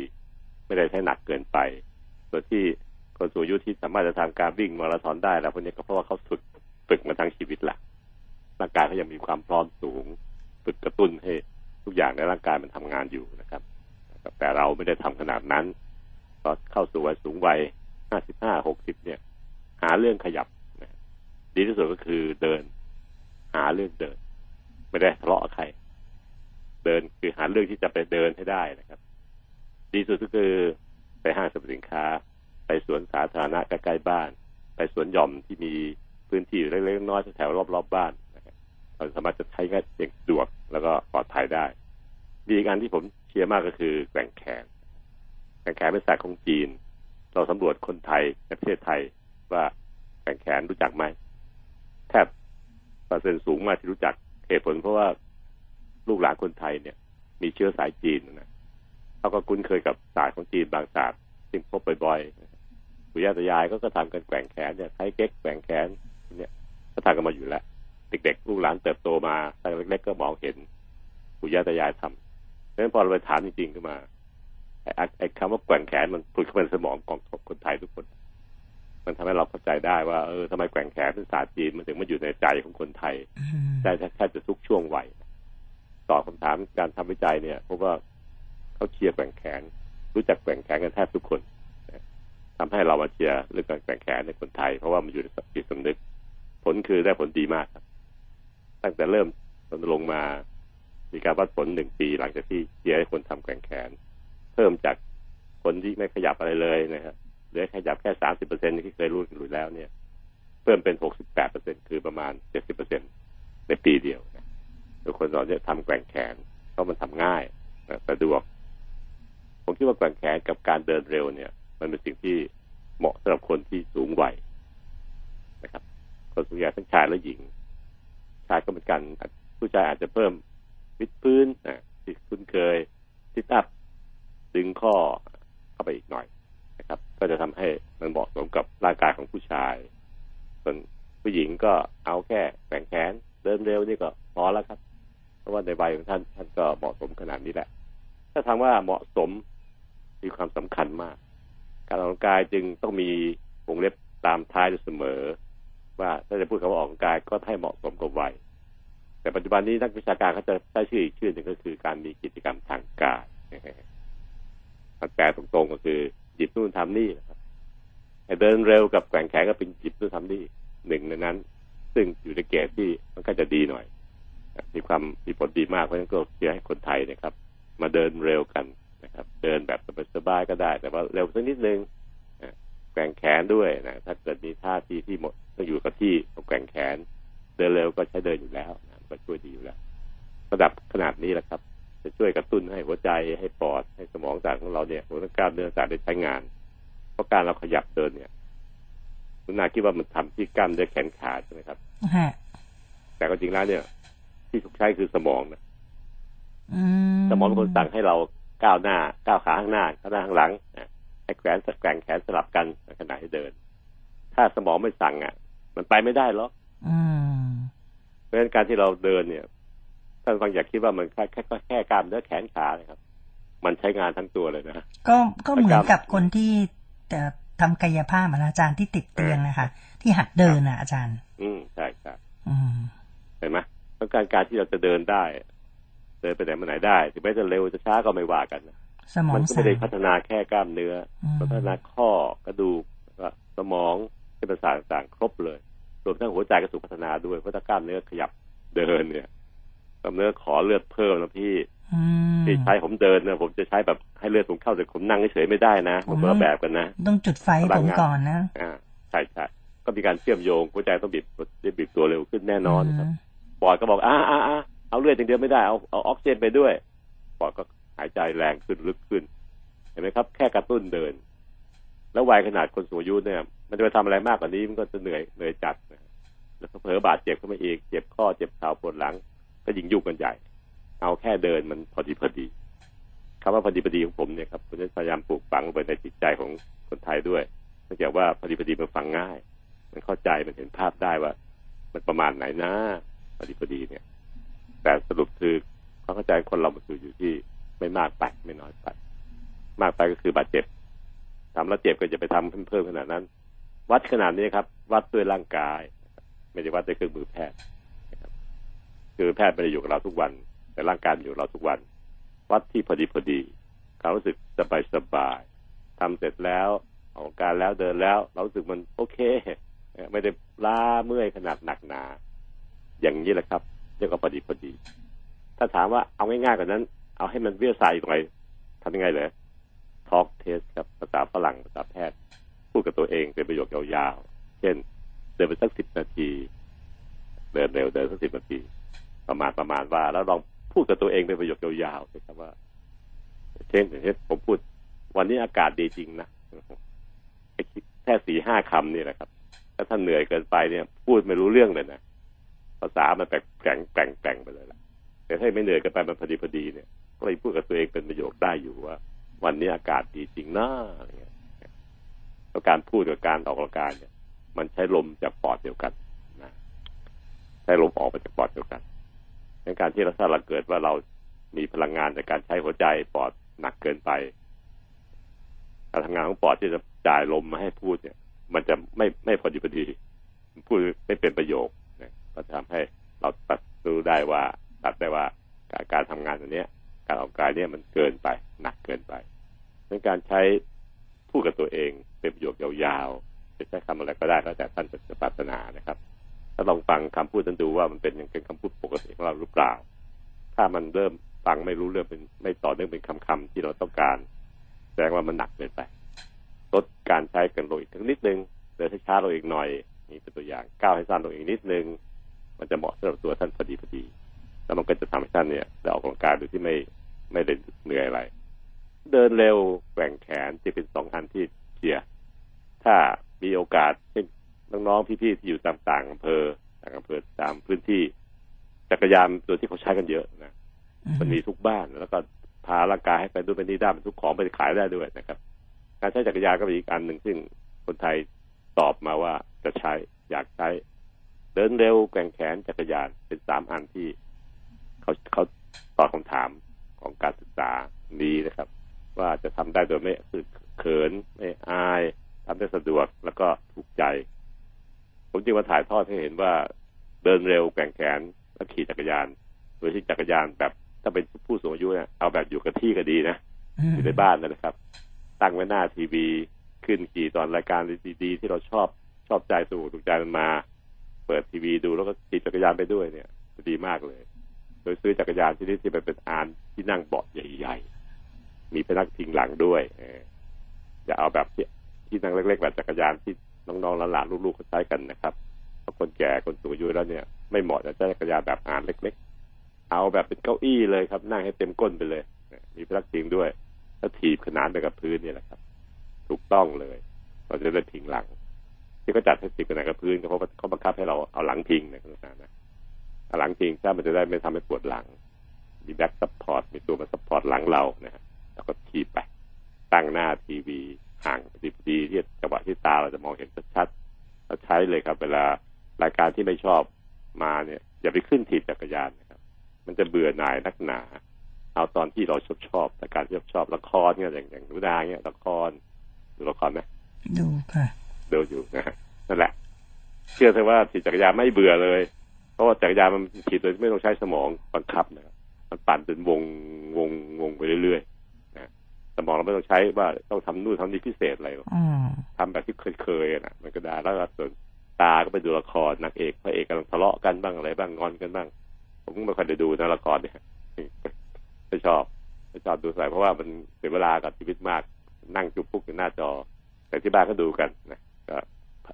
ไม่ได้ใช้หนักเกินไปส่วนที่คนสูงอายุที่สามารถจะทำการวิ่งมาราธอนได้แล้วพวกนี้ก็เพราะว่าเขาฝึกฝึกมาทั้งชีวิตแหละร่างกายเขายังมีความพร้อมสูง ฝึกกระตุ้นให้ทุกอย่างในร่างกายมันทำงานอยู่นะครับ แต่เราไม่ได้ทำขนาดนั้นพอเข้าสู่วัยสูงวัยห้าสิบห้าหกสิบเนี่ย หาเรื่องขยับ ดีที่สุดก็คือเดิน หาเรื่องเดิน ไม่ได้ทะเลาะกับใคร เดินคือหาเรื่องที่จะไปเดินให้ได้นะครับ ดีสุดก็คือไปห้างสรรพสินค้า ไปสวนสาธารณะใกล้ๆบ้าน ไปสวนหย่อมที่มีพื้นที่เล็กๆน้อยๆแถวรอบๆบ้านนะครับเราสามารถจะใช้งานเสะดวกแล้วก็ปลอดภัยได้มีอีกอันที่ผมเชียร์มากก็คือแกว่งแขนแกว่งแขนเป็นศาสตร์ของจีน เราสำรวจคนไทยในประเทศไทยว่าแกว่งแขนรู้จักไหม แทบเปอร์เซ็นต์สูงมากที่รู้จักเหตุผลเพราะว่าลูกหลานคนไทยเนี่ย มีเชื้อสายจีนนะเขาก็คุ้นเคยกับศาสตร์ของจีนบางศาสตร์ซึ่งพบบ่อยๆปู่ย่าตายายก็ก็ทำกันแกว่งแขนเนี่ยใช้เก๊กแกว่งแขนเนี่ยก็ทำกันมาอยู่แล้วเด็กๆลูกหลานเติบโตมาตั้งเล็กๆก็มองเห็นปู่ย่าตายายทำเพราะฉะนั้นพอเราไปถามจริงๆขึ้นมาไอ้ไอ้คำว่าแกว่งแขนมันผุดเข้ามาในสมองของคนไทยทุกคน มันทำให้เราเข้าใจได้ว่าเออทำไมแกว่งแขนเป็นศาสตร์จีนมันถึงมาอยู่ในใจของคนไทยอืมได้แทบจะทุกช่วงวัยตอบคำถามการทำวิจัยเนี่ยพบว่าเขาเชียร์แกว่งแขน รู้จักแกว่งแขนกันแทบทุกคนนะทำให้เรามาเชียร์เรื่องการแกว่งแขนในคนไทย เพราะว่ามันอยู่ในจิตสำนึก ผลคือได้ผลดีมากครับ ตั้งแต่เริ่มรณรงค์มา มีการวัดผลหนึ่งปีหลังจากที่เชียร์ให้คนทำแกว่งแขน เพิ่มจากคนที่ไม่ขยับอะไรเลยนะครับ เหลือขยับแค่สามสิบเปอร์เซ็นที่เคยรู้กันอยู่แล้วเนี่ย เพิ่มเป็นหกสิบแปดเปอร์เซ็นคือประมาณเจ็ดสิบเปอร์เซ็นในปีเดียวนะทุกคนตอนนี้ทำแกว่งแขนเพราะมันทำง่ายนะสะดวก ผมคิดว่าแกว่งแขนกับการเดินเร็วเนี่ย มันเป็นสิ่งที่เหมาะสำหรับคนที่สูงวัยนะครับ คนสูงวัยทั้งชายและหญิง ชายก็เหมือนกัน ผู้ชายอาจจะเพิ่มวิดพื้นนะที่คุ้นเคยทิตับดึงข้อเข้าไปอีกหน่อย ก็จะทำให้มันเหมาะสมกับร่างกายของผู้ชาย ส่วนผู้หญิงก็เอาแค่แข่งแขนเดินเร็วนี่ก็พอแล้วครับ เพราะว่าในวัยของท่านท่านก็เหมาะสมขนาดนี้แหละ ถ้าถามว่าเหมาะสมมีความสำคัญมาก การออกกำลังกายจึงต้องมีวงเล็บตามท้ายเสมอ ว่าถ้าจะพูดคำว่าออกกำลังกายก็ให้เหมาะสมกับวัยแต่ปัจจุบันนี้นักวิชาการเขาจะใช้ชื่ออีกชื่อหนึ่งก็คือการมีกิจกรรมทางกายมันแปลตรงๆก็คือ หยิบนู่นทำนี่นะครับเดินเร็วกับแกว่งแขนก็เป็นหยิบนู่นทำนี่หนึ่งในนั้น ซึ่งอยู่ในเกณฑ์ที่มันก็จะดีหน่อย มีความมีผลดีมากเพราะฉะนั้นก็เชียร์ให้คนไทยนะครับ มาเดินเร็วกันนะครับ เดินแบบสบายๆก็ได้ แต่ว่าเร็วสักนิดนึงแกว่งแขนด้วยนะถ้าเกิดมีท่าทีที่หมดต้องอยู่กับที่ต้องแกว่งแขน เดินเร็วก็ใช้เดินอยู่แล้วนะก็ช่วยดีอยู่แล้วระดับขนาดนี้แหละครับ จะช่วยกระตุ้นให้หัวใจให้ปอดให้สมองต่างของเราเนี่ยหัวกล้ามเนื้อต่างได้ใช้งาน เพราะการเราขยับเดินเนี่ยคุณนาคิดว่ามันทำที่กล้ามเนื้อแขนขาใช่ไหมครับฮะแต่ก็จริงแล้วเนี่ย ที่ถูกใช้คือสมองนะอืมสมองเป็นคนสั่งให้เราก้าวหน้าก้าวขาข้างหน้าก้าวหน้าข้างหลังนะให้แขวนแกว่งแขนสลับกันในขณะที่เดิน ถ้าสมองไม่สั่งอะ มันไปไม่ได้หรอกอืมเพราะฉะนั้นการที่เราเดินเนี่ย ท่านฟังอย่าคิดว่ามันแค่แค่แค่กล้ามเนื้อแขนขานะครับ มันใช้งานทั้งตัวเลยนะก็ก็เหมือนกับคนที่แต่ทำกายภาพอะนะอาจารย์ที่ติดเตียงนะคะที่หัดเดินอะอาจารย์ อืมใช่ครับอืมเห็นไหมต้องการการที่เราจะเดินได้ เดินไปไหนมาไหนได้ถึงแม้จะเร็วจะช้าก็ไม่ว่ากันนะสมอมังก็สั่ไม่งได้พัฒนาแค่กล้ามเนื้ออมมันพัฒนาข้อกระดูกแล้วก็สมองเส้นประสาทต่างๆ ครบเลย รวมทั้งหัวใจก็ถูกพัฒนาด้วยเพราะถ้ากล้ามเนื้อขยับเดินเนี่ยก ล้ามเนื้อขอเลือดเพิ่มนะพี่อืมที่ใช้ผมเดินนะผมจะใช้แบบให้เลือดผมเข้าแต่ผมนั่งเฉยๆไม่ได้นะมันคนละแบบกันนะต้องจุดไฟให้ผมก่อนนะอ่าใช่ใช่ก็มีการเชื่อมโยงหัวใจต้องบีบบีบตัวเร็วขึ้นแน่นอนครับปอดก็บอกอ่าอ่าอ่าเอาเลือดอย่างเดียวไม่ได้เอาเอาออกซิเจนไปด้วยปอดก็หายใจแรงขึ้นลึกขึ้น เห็นไหมครับ แค่กระตุ้นเดิน แล้ววัยขนาดคนสูงอายุเนี่ย มันจะไปทำอะไรมากกว่านี้มันก็จะเหนื่อยเหนื่อยจัดนะแล้วก็เผลอบาดเจ็บขึ้นมาอีกเจ็บข้อเจ็บเข่าปวดหลัง ก็ยิ่งยุ่งกันใหญ่ เอาแค่เดินมันพอดีพอดีคำว่าพอดีพอดีของผมเนี่ยครับผมจะพยายามปลูกฝังไปในจิตใจของคนไทยด้วยเนื่องจากว่าพอดีพอดีมันฟังง่าย มันเข้าใจมันเห็นภาพได้ว่า มันประมาณไหนนะพอดีพอดีเนี่ย แต่สรุปคือความเข้าใจคนเรามันคืออยู่ที่ไม่มากไปไม่น้อยไป มากไปก็คือบาดเจ็บทำแล้วเจ็บก็จะไปทำเพิ่มเพิ่มขนาดนั้น วัดขนาดนี้ครับ วัดด้วยร่างกาย ไม่ได้วัดด้วยเครื่องมือแพทย์ คือแพทย์ไม่ได้อยู่กับเราทุกวัน แต่ร่างกายอยู่กับเราทุกวัน วัดที่พอดีพอดีความรู้สึกสบายสบายทำเสร็จแล้วออกกำลังการแล้วเดินแล้ว เรารู้สึกมันโอเค ไม่ได้ล้าเมื่อยขนาดหนักหนา อย่างนี้แหละครับเรียกว่าพอดีพอดี ถ้าถามว่าเอาง่ายๆกว่านั้น เอาให้มันเวิทยาศาสตร์อีกหน่อยทำยังไงเลยทอล์กเทสครับภาษาฝรั่งภาษาแพทย์ พูดกับตัวเองเป็นประโยคยาวๆ เช่น เดินไปสักสิบนาที เดินเร็วเดินสักสิบนาที ประมาณประมาณว่า แล้วลองพูดกับตัวเองเป็นประโยคยาวๆนะครับว่า เช่นอย่างเช่นผมพูด วันนี้อากาศดีจริงนะแค่สี่ห้าคำนี่แหละครับ ถ้าท่านเหนื่อยเกินไปเนี่ย พูดไม่รู้เรื่องเลยนะภาษามันแปลงแปลงแปลงแปลงไปเลยละแต่ถ้าไม่เหนื่อยเกินไปมันพอดีพอดีเนี่ยก็เลยพูดกับตัวเองเป็นประโยคได้อยู่ว่า วันนี้อากาศดีจริงนะอะไรเงี้ยแล้วการพูดกับการออกกำลังกายเนี่ย มันใช้ลมจากปอดเดียวกันนะใช้ลมออกมาจากปอดเดียวกัน ในการที่เราถ้าเราเกิดว่าเรามีพลังงานในกการใช้หัวใจปอดหนักเกินไป การทำงานของปอดที่จะจ่ายลมมาให้พูดเนี่ย มันจะไม่ไม่พอดีพอดีพูดไม่เป็นประโยคนะก็ทำให้เราตัดรู้ได้ว่าตัดได้ว่าการการทำงานตัวเนี้ย การออกกายเนี่ยมันเกินไป หนักเกินไปเป็นการใช้พูดกับตัวเองเป็นประโยคยาวๆจะใช้คำอะไรก็ได้แล้วแต่ท่านจะปรารถนานะครับ ถ้าลองฟังคำพูดท่านดูว่ามันเป็นอย่างเป็นคำพูดปกติของเราหรือเปล่า ถ้ามันเริ่มฟังไม่รู้เรื่องเป็นไม่ต่อเนื่องเป็นคำๆที่เราต้องการแสดงว่ามันหนักเกินไปลดการใช้กันลงอีกนิดนึงเดินช้าลงอีกหน่อยนี่เป็นตัวอย่างก้าวให้สั้นลงอีกนิดนึง มันจะเหมาะสำหรับตัวท่านพอดีพอดี แล้วมันก็จะทำให้ท่านเนี่ยได้ออกกำลังกายโดยที่ไม่ไม่ได้เหนื่อยอะไร เดินเร็วแกว่งแขนจะเป็นสองอันที่เชียร์ถ้ามีโอกาสให้น้ องๆพี่ๆที่อยู่ตามต่างอำเภอต่างอำเภอตามพื้นที่จักรยานตัวที่เขาใช้กันเยอะนะมันมีทุกบ้านแล้วก็พาร่างกายให้ไปด้วยไปนี่ได้มันทุกของไปขายได้ด้วยนะครับ การใช้จักรยานก็เป็นอีกอันหนึ่งซึ่งคนไทยตอบมาว่าจะใช้อยากใช้ เดินเร็วแกว่งแขนจักรยานเป็นสามอันที่เขาเขาตอบคำถามของการศึกษานี้นะครับ ว่าจะทำได้โดยไม่คือเขินไม่อายทำได้สะดวกแล้วก็ถูกใจ ผมจึงมาถ่ายทอดให้เห็นว่าเดินเร็วแกว่งแขนแล้วขี่จักรยาน โดยที่จักรยานแบบถ้าเป็นผู้สูงอายุเนี่ยเอาแบบอยู่กับที่ก็ดีนะอยู่ในบ้านนะครับ ตั้งไว้หน้าทีวีขึ้นขี่ตอนรายการดีๆที่เราชอบชอบใจสูถูกใจมันมา เปิดทีวีดูแล้วก็ขี่จักรยานไปด้วยเนี่ยดีมากเลย โดยซื้อจักรยานที่นี่ที่เป็นอานที่นั่งเบาะใหญ่ๆมีพนักพิงหลังด้วยเอออย่าเอาแบบที่ที่นั่งเล็กๆแบบจักรยานที่ น้องๆหลานๆลูกๆเขาใช้กันนะครับเพราะคนแก่คนสูงอายุแล้วเนี่ยไม่เหมาะจะใช้จักรยานแบบอ่านเล็ก ๆ เอาแบบเป็นเก้าอี้เลยครับ นั่งให้เต็มก้นไปเลย มีพนักพิงด้วยแล้วถีบขนานไปกับพื้นนี่แหละครับ ถูกต้องเลย เราจะได้พิงหลัง ที่เขาจัดให้ถีบขนานกับพื้นก็เพราะเขาบังคับให้เราเอาหลังพิงนะคุณนะนะเอาหลังพิงถ้ามันจะได้ไม่ทำให้ปวดหลัง มี back support มีตัวมา support หลังเรานะฮะแล้วก็ถีบไปตั้งหน้าทีวี ห่างพอดีที่จังหวะที่ตาเราจะมองเห็นชัดๆเราใช้เลยครับ เวลารายการที่ไม่ชอบมาเนี่ย อย่าไปขึ้นถีบจักรยานนะครับ มันจะเบื่อหน่ายนักหนา เอาตอนที่เราชอบชอบแต่การที่ชอบชอบละครเนี่ยอย่างอย่างนุดาเนี่ยละครดูละครไหมดูค่ะดูอยู่นะฮะนั่นแหละ เชื่อเถอะว่าถีบจักรยานไม่เบื่อเลยเพราะว่าจักรยานมันถีบโดยไม่ต้องใช้สมองบังคับนะครับมันปั่นเป็นวงวงวงไปเรื่อยๆนะ สมองเราไม่ต้องใช้ว่าต้องทำนู่นทำนี่พิเศษอะไรหรอกอืมทำแบบที่เคยๆนะมันก็ได้แล้วก็ส่วนตาก็ไปดูละครนางเอกพระเอกกำลังทะเลาะกันบ้างอะไรบ้างงอนกันบ้าง ผมก็ไม่ค่อยได้ดูนะละครเนี่ยไม่ชอบไม่ชอบดูใส่เพราะว่ามันเสียเวลากับชีวิตมากนั่งจุ๊บปุ๊กอยู่หน้าจอ แต่ที่บ้านก็ดูกันนะก็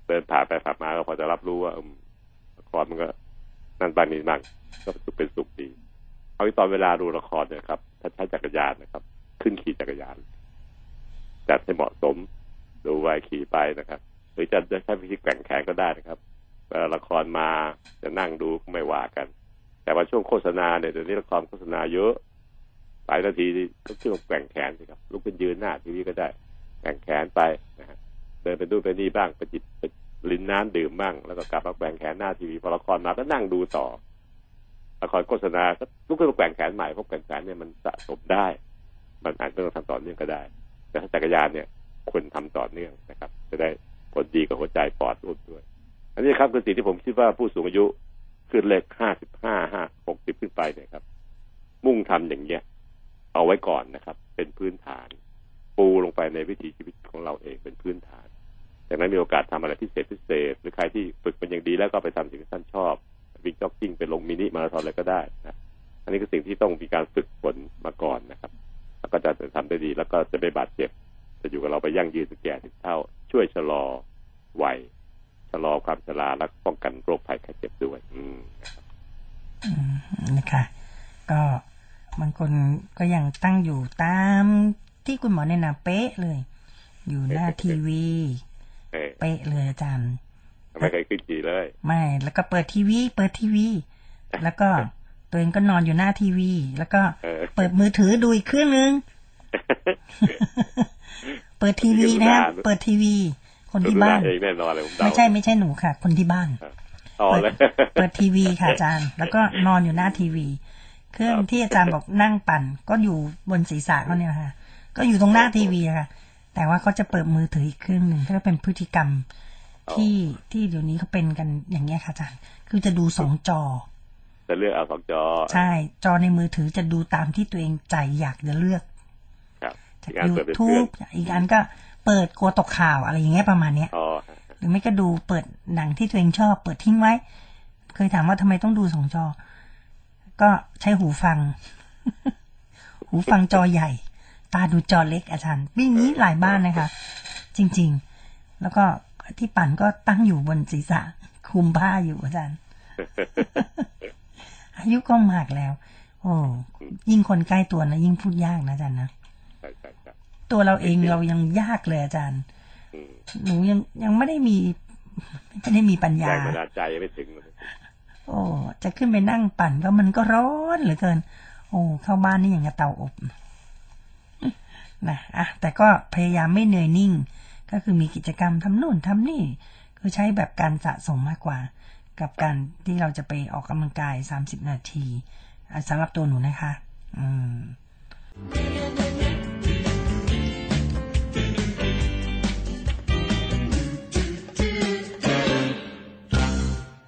เดินผ่านไปผ่านมาก็พอจะรับรู้ว่าอืมละครมันก็นั่นบ้านนี้บ้างก็สุขเป็นสุขดี เอาที่ตอนเวลาดูละครเนี่ยครับถ้าใช้จักรยานนะครับ ขึ้นขี่จักรยาน จัดให้เหมาะสม ดูไว้ขี่ไปนะครับ หรือจะใช้วิธีแกว่งแขนก็ได้นะครับละครมาจะนั่งดูไม่ว่ากัน แต่ว่าช่วงโฆษณาเนี่ยเดี๋ยวนี้ละครโฆษณาเยอะหลายนาทีก็ช่วงแกว่งแขนสิครับลุกขึ้นยืนหน้าทีวีก็ได้แกว่งแขนไปนะฮะเดินไปดูนไปนี่บ้างไปจิบไปลิ้นน้ำดื่มบ้างแล้วก็กลับมาแกว่งแขนหน้าทีวีพอละครมาก็นั่งดูต่อละครโฆษณาก็ลุกขึ้นมาแกว่งแขนใหม่เพราะแกว่งแขนเนี่ยมันสะสมได้ มันอาจจะต้องทำต่อเนื่องก็ได้ แต่ถ้าจักรยานเนี่ยควรทำต่อเนื่องนะครับ จะได้ผลดีกับหัวใจปอดรุ่นด้วย อันนี้ครับคือสิ่งที่ผมคิดว่าผู้สูงอายุขึ้นเลขห้าสิบห้าห้าหกสิบขึ้นไปเนี่ยครับ มุ่งทำอย่างเงี้ย เอาไว้ก่อนนะครับ เป็นพื้นฐาน ปูลงไปในวิถีชีวิตของเราเองเป็นพื้นฐานจากนั้นมีโอกาสทำอะไรพิเศษพิเศษ หรือใครที่ฝึกมันอย่างดีแล้วก็ไปทำสิ่งที่ท่านชอบวิ่งจ็อกกิ้งไปลงมินิมาราธอนอะไรก็ได้นะอันนี้คือสิ่งที่ต้องมีการฝึกฝนมาก่อนนะครับ แล้วก็จะทำได้ดี แล้วก็จะไม่บาดเจ็บ จะอยู่กับเราไปยั่งยืนถึงแก่ถึงเท่า ช่วยชะลอวัยชะลอความชราและป้องกันโรคภัยไข้เจ็บด้วย อืมนะครับอืมนะคะก็บางคนก็ยังตั้งอยู่ตามที่คุณหมอแนะนำเป๊ะเลย อยู่หน้าทีวีเออเป๊ะเลยอาจารย์ไม่เคยขึ้นขี่เลย ไม่ แล้วก็เปิดทีวี เปิดทีวี แล้วก็ตัวเองก็นอนอยู่หน้าทีวี แล้วก็ เออเปิดมือถือดูอีกเครื่องนึง เปิดทีวีนะครับเปิดทีวี คนที่บ้านเองแน่นอนเลยผมเดาไม่ใช่ไม่ใช่หนูค่ะ คนที่บ้านอ๋อเปิดเลยเปิดทีวีค่ะอาจารย์ แล้วก็นอนอยู่หน้าทีวี เครื่องครับที่อาจารย์บอกนั่งปั่น ก็อยู่บนศีรษะเขาเนี่ยค่ะ ก็อยู่ตรงหน้าทีวีอะค่ะ แต่ว่าเขาจะเปิดมือถืออีกเครื่องหนึ่งก็เป็นพฤติกรรมที่ที่เดี๋ยวนี้เขาเป็นกันอย่างเงี้ยค่ะอาจารย์ คือจะดูสองจอ จะเลือกเอาสองจอ ใช่ จอในมือถือจะดูตามที่ตัวเองใจอยากจะเลือก ครับจากอีกอันเปิดเป็นเพื่อน YouTube อีกอันก็เปิดกลัวตกข่าวอะไรอย่างเงี้ยประมาณเนี้ยอ๋อหรือไม่ก็ดูเปิดหนังที่ตัวเองชอบ เปิดทิ้งไว้ เคยถามว่าทำไมต้องดูสองจอ ก็ใช้หูฟัง หูฟังจอใหญ่ ตาดูจอเล็กอาจารย์วิ่งนี้หลายบ้านนะคะ จริง ๆ แล้วก็ที่ปั่นก็ตั้งอยู่บนศีรษะคลุมผ้าอยู่อาจารย์ อายุก็มากแล้ว โอ้ยิ่งคนใกล้ตัวนะยิ่งพูดยากนะอาจารย์นะใช่ใช่ใช่ตัวเราเองเรายังยากเลยอาจารย์อืมหนูยังยังไม่ได้มีไม่ได้มีปัญญาแรงบันดาลใจยังไม่ถึงเลยโอ้จะขึ้นไปนั่งปั่นก็มันก็ร้อนเหลือเกิน โอ้เข้าบ้านนี่อย่างกับเตาอบนะอะแต่ก็พยายามไม่เหนื่อยนิ่ง ก็คือมีกิจกรรมทำนู่นทำนี่ คือใช้แบบการสะสมมากกว่า กับการที่เราจะไปออกกำลังกาย 30 นาทีสำหรับตัวหนูนะคะ อืม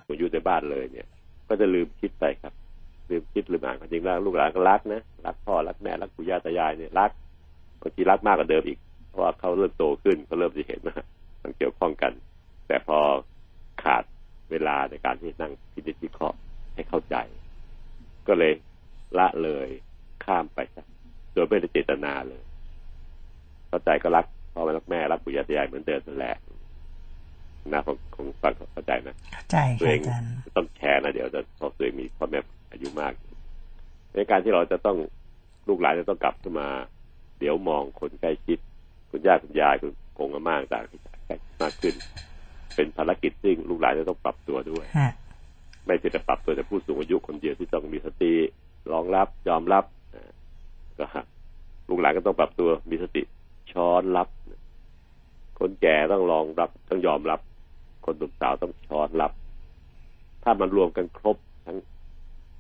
ผมอยู่ในบ้านเลยเนี่ย ก็จะลืมคิดไปครับ ลืมคิดลืมอ่านความจริงแล้วลูกหลานก็รักนะรักพ่อรักแม่รักปู่ย่าตายายเนี่ยรักบางทีรักมากกว่าเดิมอีก เพราะว่าเขาเริ่มโตขึ้นเขาเริ่มจะเห็นว่ามันเกี่ยวข้องกัน แต่พอขาด เวลาในการที่นั่งพิจารณาให้เข้าใจ ก็เลยละเลยข้ามไปซะโดยไม่ได้เจตนาเลย เข้าใจก็รักพ่อแม่รักแม่รักปู่ย่าตายายเหมือนเดิมนั่นแหละนะผมคงฟังเข้าใจนะเข้าใจตัวค่ะเองอาจารย์ต้องแชร์นะเดี๋ยวจะพอตัวเองมีพ่อแม่อายุมาก ในการที่เราจะต้องลูกหลานจะต้องกลับขึ้นมา เดี๋ยวมองคนใกล้ชิด คุณย่าคุณยายคุณกงอาม่าต่างๆที่ใกล้มากขึ้น เป็นภารกิจซึ่งลูกหลานจะต้องปรับตัวด้วยฮะไม่ใช่แต่ปรับตัวแต่ผู้สูงอายุคนเดียวที่ต้องมีสติรองรับยอมรับอ่าก็ลูกหลานก็ต้องปรับตัวมีสติช้อนรับ คนแก่ต้องรองรับต้องยอมรับ คนหนุ่มสาวต้องช้อนรับ ถ้ามันรวมกันครบทั้ง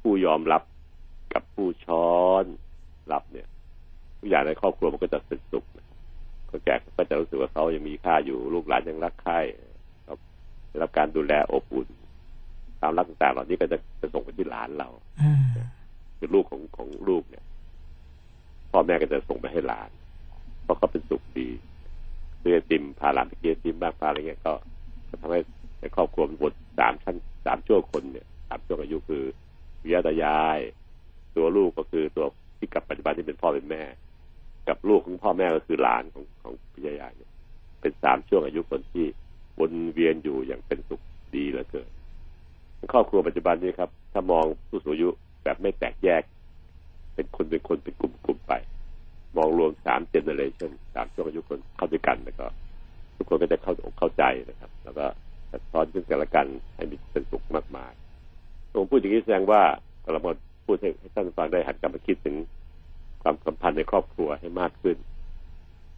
ผู้ยอมรับกับผู้ช้อนรับเนี่ยทุกอย่างในครอบครัวมันก็จะเป็นสุขนะคนแก่ก็จะรู้สึกว่าเขายังมีค่าอยู่ ลูกหลานยังรักใคร่ครับ ได้รับการดูแลอบอุ่นความรักต่างๆเหล่านี้ก็จะจะส่งไปที่หลานเราอืมคือลูกของของลูกเนี่ยพ่อแม่ก็จะส่งไปให้หลาน เพราะเขาเป็นสุขดีซื้อไอติมพาหลานไปกินไอติมบ้างพาอะไรเงี้ยก็ก็ทำให้ในครอบครัวมันบดสามชั้นสามช่วงคนเนี่ยสามช่วงอายุคือวิยาตายาย ตัวลูกก็คือตัวที่กลับปัจจุบันที่เป็นพ่อเป็นแม่ กับลูกของพ่อแม่ก็คือหลานของของพิยายายเนี่ยเป็นสามช่วงอายุคนที่ วนเวียนอยู่อย่างเป็นสุขดีเหลือเกินครอบครัวปัจจุบันนี้ครับ ถ้ามองผู้สูงอายุแบบไม่แตกแยก เป็นคนเป็นคนเป็นกลุ่มๆไป มองรวมสามเจเนอเรชันสามช่วงอายุคนเข้าด้วยกันแล้วก็ทุกคนก็จะเข้าอกเข้าใจนะครับ แล้วก็สะท้อนซึ่งกันและกันให้มีเป็นสุขมากมายผมพูดอย่างนี้แสดงว่าเรามาพูดให้ให้ท่านฟังได้หันกลับมาคิดถึงความสัมพันธ์ในครอบครัวให้มากขึ้น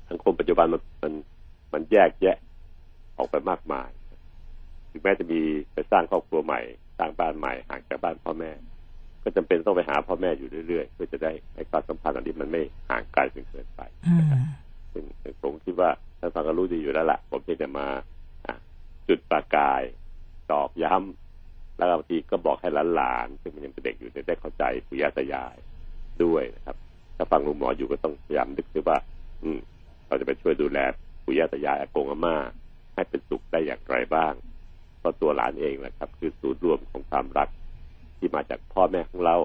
สังคมปัจจุบันมันมันมันแยกแยะ ออกไปมากมาย ถึงแม้จะมีไปสร้างครอบครัวใหม่ สร้างบ้านใหม่ห่างจากบ้านพ่อแม่ ก็จำเป็นต้องไปหาพ่อแม่อยู่เรื่อยๆ เพื่อจะได้ให้ความสัมพันธ์อันนี้มันไม่ห่างไกลจนเกินไปอืมซึ่งซึ่งผมคิดว่าท่านฟังก็รู้ดีอยู่แล้วล่ะ ผมเพียงแต่มาอะจุดประกายตอกย้ำแล้วบางทีก็บอกให้หลานๆซึ่งมันยังเป็นเด็กอยู่เนี่ยได้เข้าใจปุยาตายายด้วยนะครับ ถ้าฟังลุงหมออยู่ก็ต้องพยายามนึกด้วยว่า อืม เราจะไปช่วยดูแลปุยาตายายอากงอาม่า ให้เป็นสุขได้อย่างไรบ้างเพราะตัวหลานเองนะครับ คือศูนย์รวมของความรักที่มาจากพ่อแม่ของเรา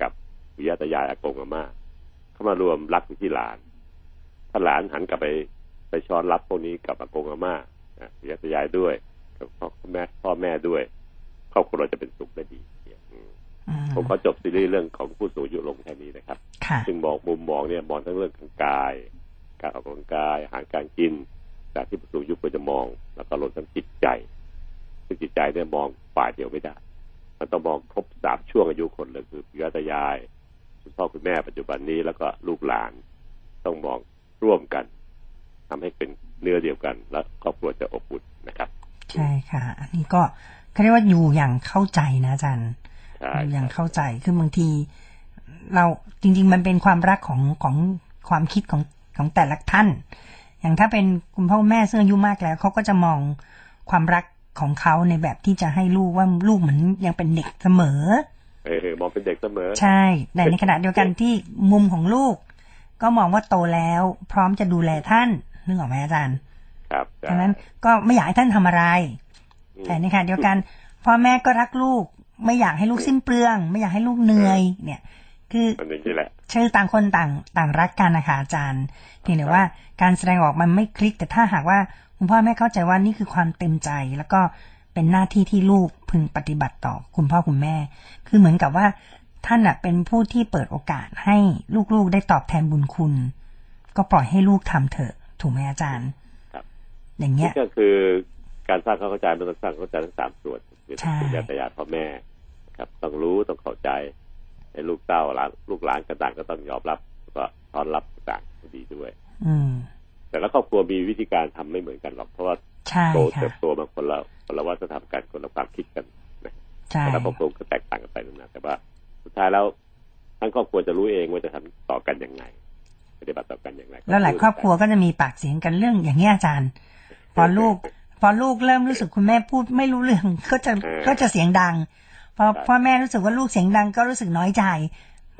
กับปุยาตายายอากงอาม่าเข้ามารวมรักอยู่ที่หลาน ถ้าหลานหันกลับไปไปช้อนรับพวกนี้กับอากงอาม่าอะปุยาตายายด้วยกับพ่อแม่พ่อแม่ด้วยครอบครัวเราจะเป็นสุขได้ดีเนี่ยอืมอืมผมขอจบซีรีส์เรื่องของผู้สูงอายุลงแค่นี้นะครับค่ะซึ่งมองมุมมองเนี่ยมองทั้งเรื่องทางกาย การออกกำลังกายอาหารการกิน แต่ที่ผู้สูงอายุควรจะมอง แล้วก็รวมทั้งจิตใจซึ่งจิตใจเนี่ยมองฝ่ายเดียวไม่ได้ มันต้องมองครบสามช่วงอายุคนเลยคือปิยตายาย คุณพ่อคุณแม่ปัจจุบันนี้แล้วก็ลูกหลาน ต้องมองร่วมกันทำให้เป็นเนื้อเดียวกัน และครอบครัวจะอบอุ่นนะครับ ใช่ค่ะ อันนี้ก็เขาเรียกว่าอยู่อย่างเข้าใจนะอาจารย์ใช่อยู่อย่างเข้าใจคือบางที เราจริง ๆ มันเป็นความรักของของความคิดของของแต่ละท่าน อย่างถ้าเป็นคุณพ่อคุณแม่ซึ่งอายุมากแล้วเขาก็จะมองความรักของเขาในแบบที่จะให้ลูกว่าลูกเหมือนยังเป็นเด็กเสมอ เออมองเป็นเด็กเสมอ ใช่ แต่ในขณะเดียวกันที่มุมของลูก ก็มองว่าโตแล้ว พร้อมจะดูแลท่านนึกออกไหมอาจารย์ ครับใช่ดังนั้นก็ไม่อยากให้ท่านทำอะไรอืมแต่ในขณะเดียวกันพ่อแม่ก็รักลูก ไม่อยากให้ลูกสิ้นเปลือง ไม่อยากให้ลูกเหนื่อย เนี่ย คือมันอย่างนี้แหละ ชื่อต่างคนต่างต่างรักกันนะคะอาจารย์เพียงแต่ว่าการแสดงออกมันไม่คลิก แต่ถ้าหากว่าคุณพ่อแม่เข้าใจว่านี่คือความเต็มใจ แล้วก็เป็นหน้าที่ที่ลูกพึงปฏิบัติต่อคุณพ่อคุณแม่ คือเหมือนกับว่าท่านน่ะเป็นผู้ที่เปิดโอกาสให้ลูกๆได้ตอบแทนบุญคุณ ก็ปล่อยให้ลูกทำเถอะ ถูกไหมอาจารย์ ครับ อย่างเงี้ยนี่ก็คือการสร้างความเข้าใจมันต้องสร้างความเข้าใจทั้งสามส่วนคือใช่ปู่ย่าตายายพ่อแม่นะครับ ต้องรู้ต้องเข้าใจ ให้ลูกเต้าหลานลูกหลานกระต่างก็ต้องยอมรับแล้วก็ต้อนรับต่างดีด้วย อืม แต่ละครอบครัวมีวิธีการทำไม่เหมือนกันหรอกเพราะว่าใช่โตค่ะเติบโตมาคนละคนละวัฒนธรรมกันคนละความคิดกันนะใช่แต่ละครอบครัวก็แตกต่างกันไปนั่นนะแต่ว่า สุดท้ายแล้วทั้งครอบครัวจะรู้เองว่าจะทำต่อกันยังไงปฏิบัติต่อกันอย่างไรแล้วหลายครอบครัวก็จะมีปากเสียงกันเรื่องอย่างเงี้ยอาจารย์ พอลูก พอลูกเริ่มรู้สึกคุณแม่พูดไม่รู้เรื่องก็จะก็จะเสียงดัง พอพ่อแม่รู้สึกว่าลูกเสียงดังก็รู้สึกน้อยใจ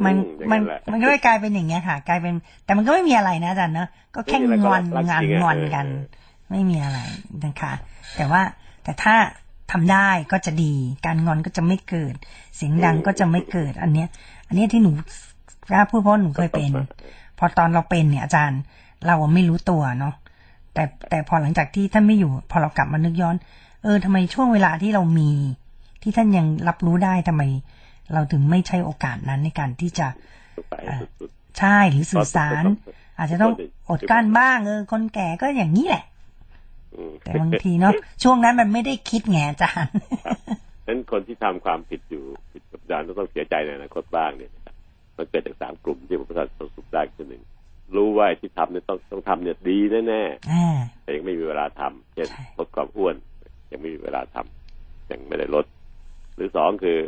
มันอืมันอย่างแหละมันก็เลยกลายเป็นอย่างเงี้ยค่ะ กลายเป็น แต่มันก็ไม่มีอะไรนะอาจารย์เนอะก็แค่ไม่มีอะไรงอนก็รักงานจริงอะงอนเออกันเออไม่มีอะไรนะคะ แต่ว่าแต่ถ้าทำได้ก็จะดี การงอนก็จะไม่เกิด เสียงดังก็จะไม่เกิด อันเนี้ย อันเนี้ยที่หนูกล้าพูดเพราะหนูเคยเป็น พอตอนเราเป็นเนี่ยอาจารย์ เราอะไม่รู้ตัวเนาะแต่แต่พอหลังจากที่ท่านไม่อยู่ พอเรากลับมานึกย้อน เออทำไมช่วงเวลาที่เรามี ที่ท่านยังรับรู้ได้ทำไม เราถึงไม่ใช้โอกาสนั้นในการที่จะไปให้สุดใช่หรือสื่อสาร อาจจะต้องอดกลั้นบ้างเออคนแก่ก็อย่างนี้แหละๆอืมแต่บางทีเนาะช่วงนั้นมันไม่ได้คิดไงอาจารย์นั้นคนที่ทำความผิดอยู่ผิดกับยานต้องเสียใจในอนาคตบ้างเนี่ยนะครับมันเกิดจากสามกลุ่มที่ผมประสบความสุขได้คือหนึ่งรู้ว่าไอ้ที่ทำเนี่ยต้องต้องทำเนี่ยดีแน่ๆอ่าแต่ยังไม่มีเวลาทำเช่นใช่ลดความอ้วน ยังไม่มีเวลาทำยังไม่ได้ลด หรือสองคือ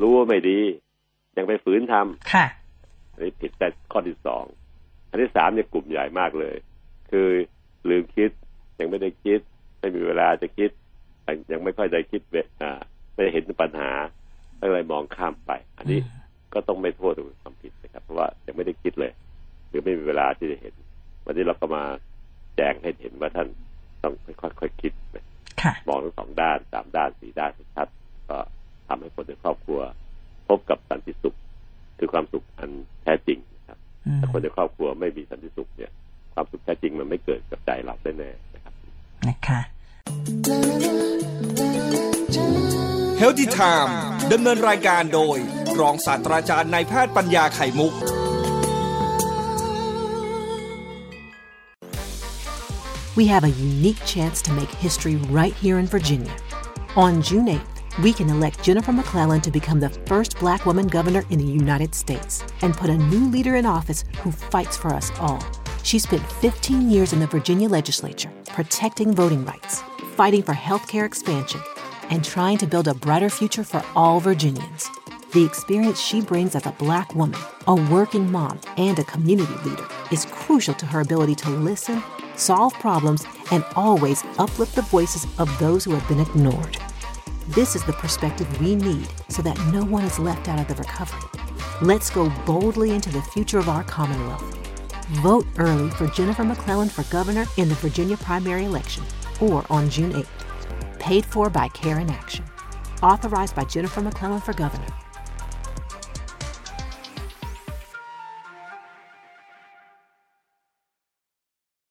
รู้ว่าไม่ดี ยังไปฝืนทำค่ะอันนี้ผิดแต่ข้อที่สองอันที่สามเนี่ยกลุ่มใหญ่มากเลย คือลืมคิดยังไม่ได้คิด ไม่มีเวลาจะคิด ยังไม่ค่อยได้คิดเวอ่าไม่ได้เห็นปัญหาก็เลยมองข้ามไป อันนี้ก็ต้องไม่โทษว่าเป็นความผิดนะครับ เพราะว่ายังไม่ได้คิดเลย หรือไม่มีเวลาที่จะเห็น วันนี้เราก็มาแจ้งให้เห็นว่าท่านต้องค่อยๆค่อยๆคิดนะค่ะมองทั้งสองด้านสามด้านสี่ด้านให้ชัดก็ ทำให้คนในครอบครัว พบกับสันติสุข คือความสุขอันแท้จริงนะครับอืมถ้าคนในครอบครัวไม่มีสันติสุขเนี่ย ความสุขแท้จริงมันไม่เกิดกับใจเราแน่ๆนะครับนะคะเฮลติไทม์ดำเนินรายการโดย รองศาสตราจารย์นายแพทย์ปัญญาไข่มุก We have a unique chance to make history right here in Virginia. On June 8th, we can elect Jennifer McClellan to become the first black woman governor in the United States and put a new leader in office who fights for us all. She spent 15 years in the Virginia legislature, protecting voting rights, fighting for healthcare expansion, and trying to build a brighter future for all Virginians. The experience she brings as a black woman, a working mom, and a community leader is crucial to her ability to listen, solve problems, and always uplift the voices of those who have been ignored. This is the perspective we need so that no one is left out of the recovery. Let's go boldly into the future of our Commonwealth. Vote early for Jennifer McClellan for governor in the Virginia primary election or on June 8th. Paid for by Care in Action. Authorized by Jennifer McClellan for governor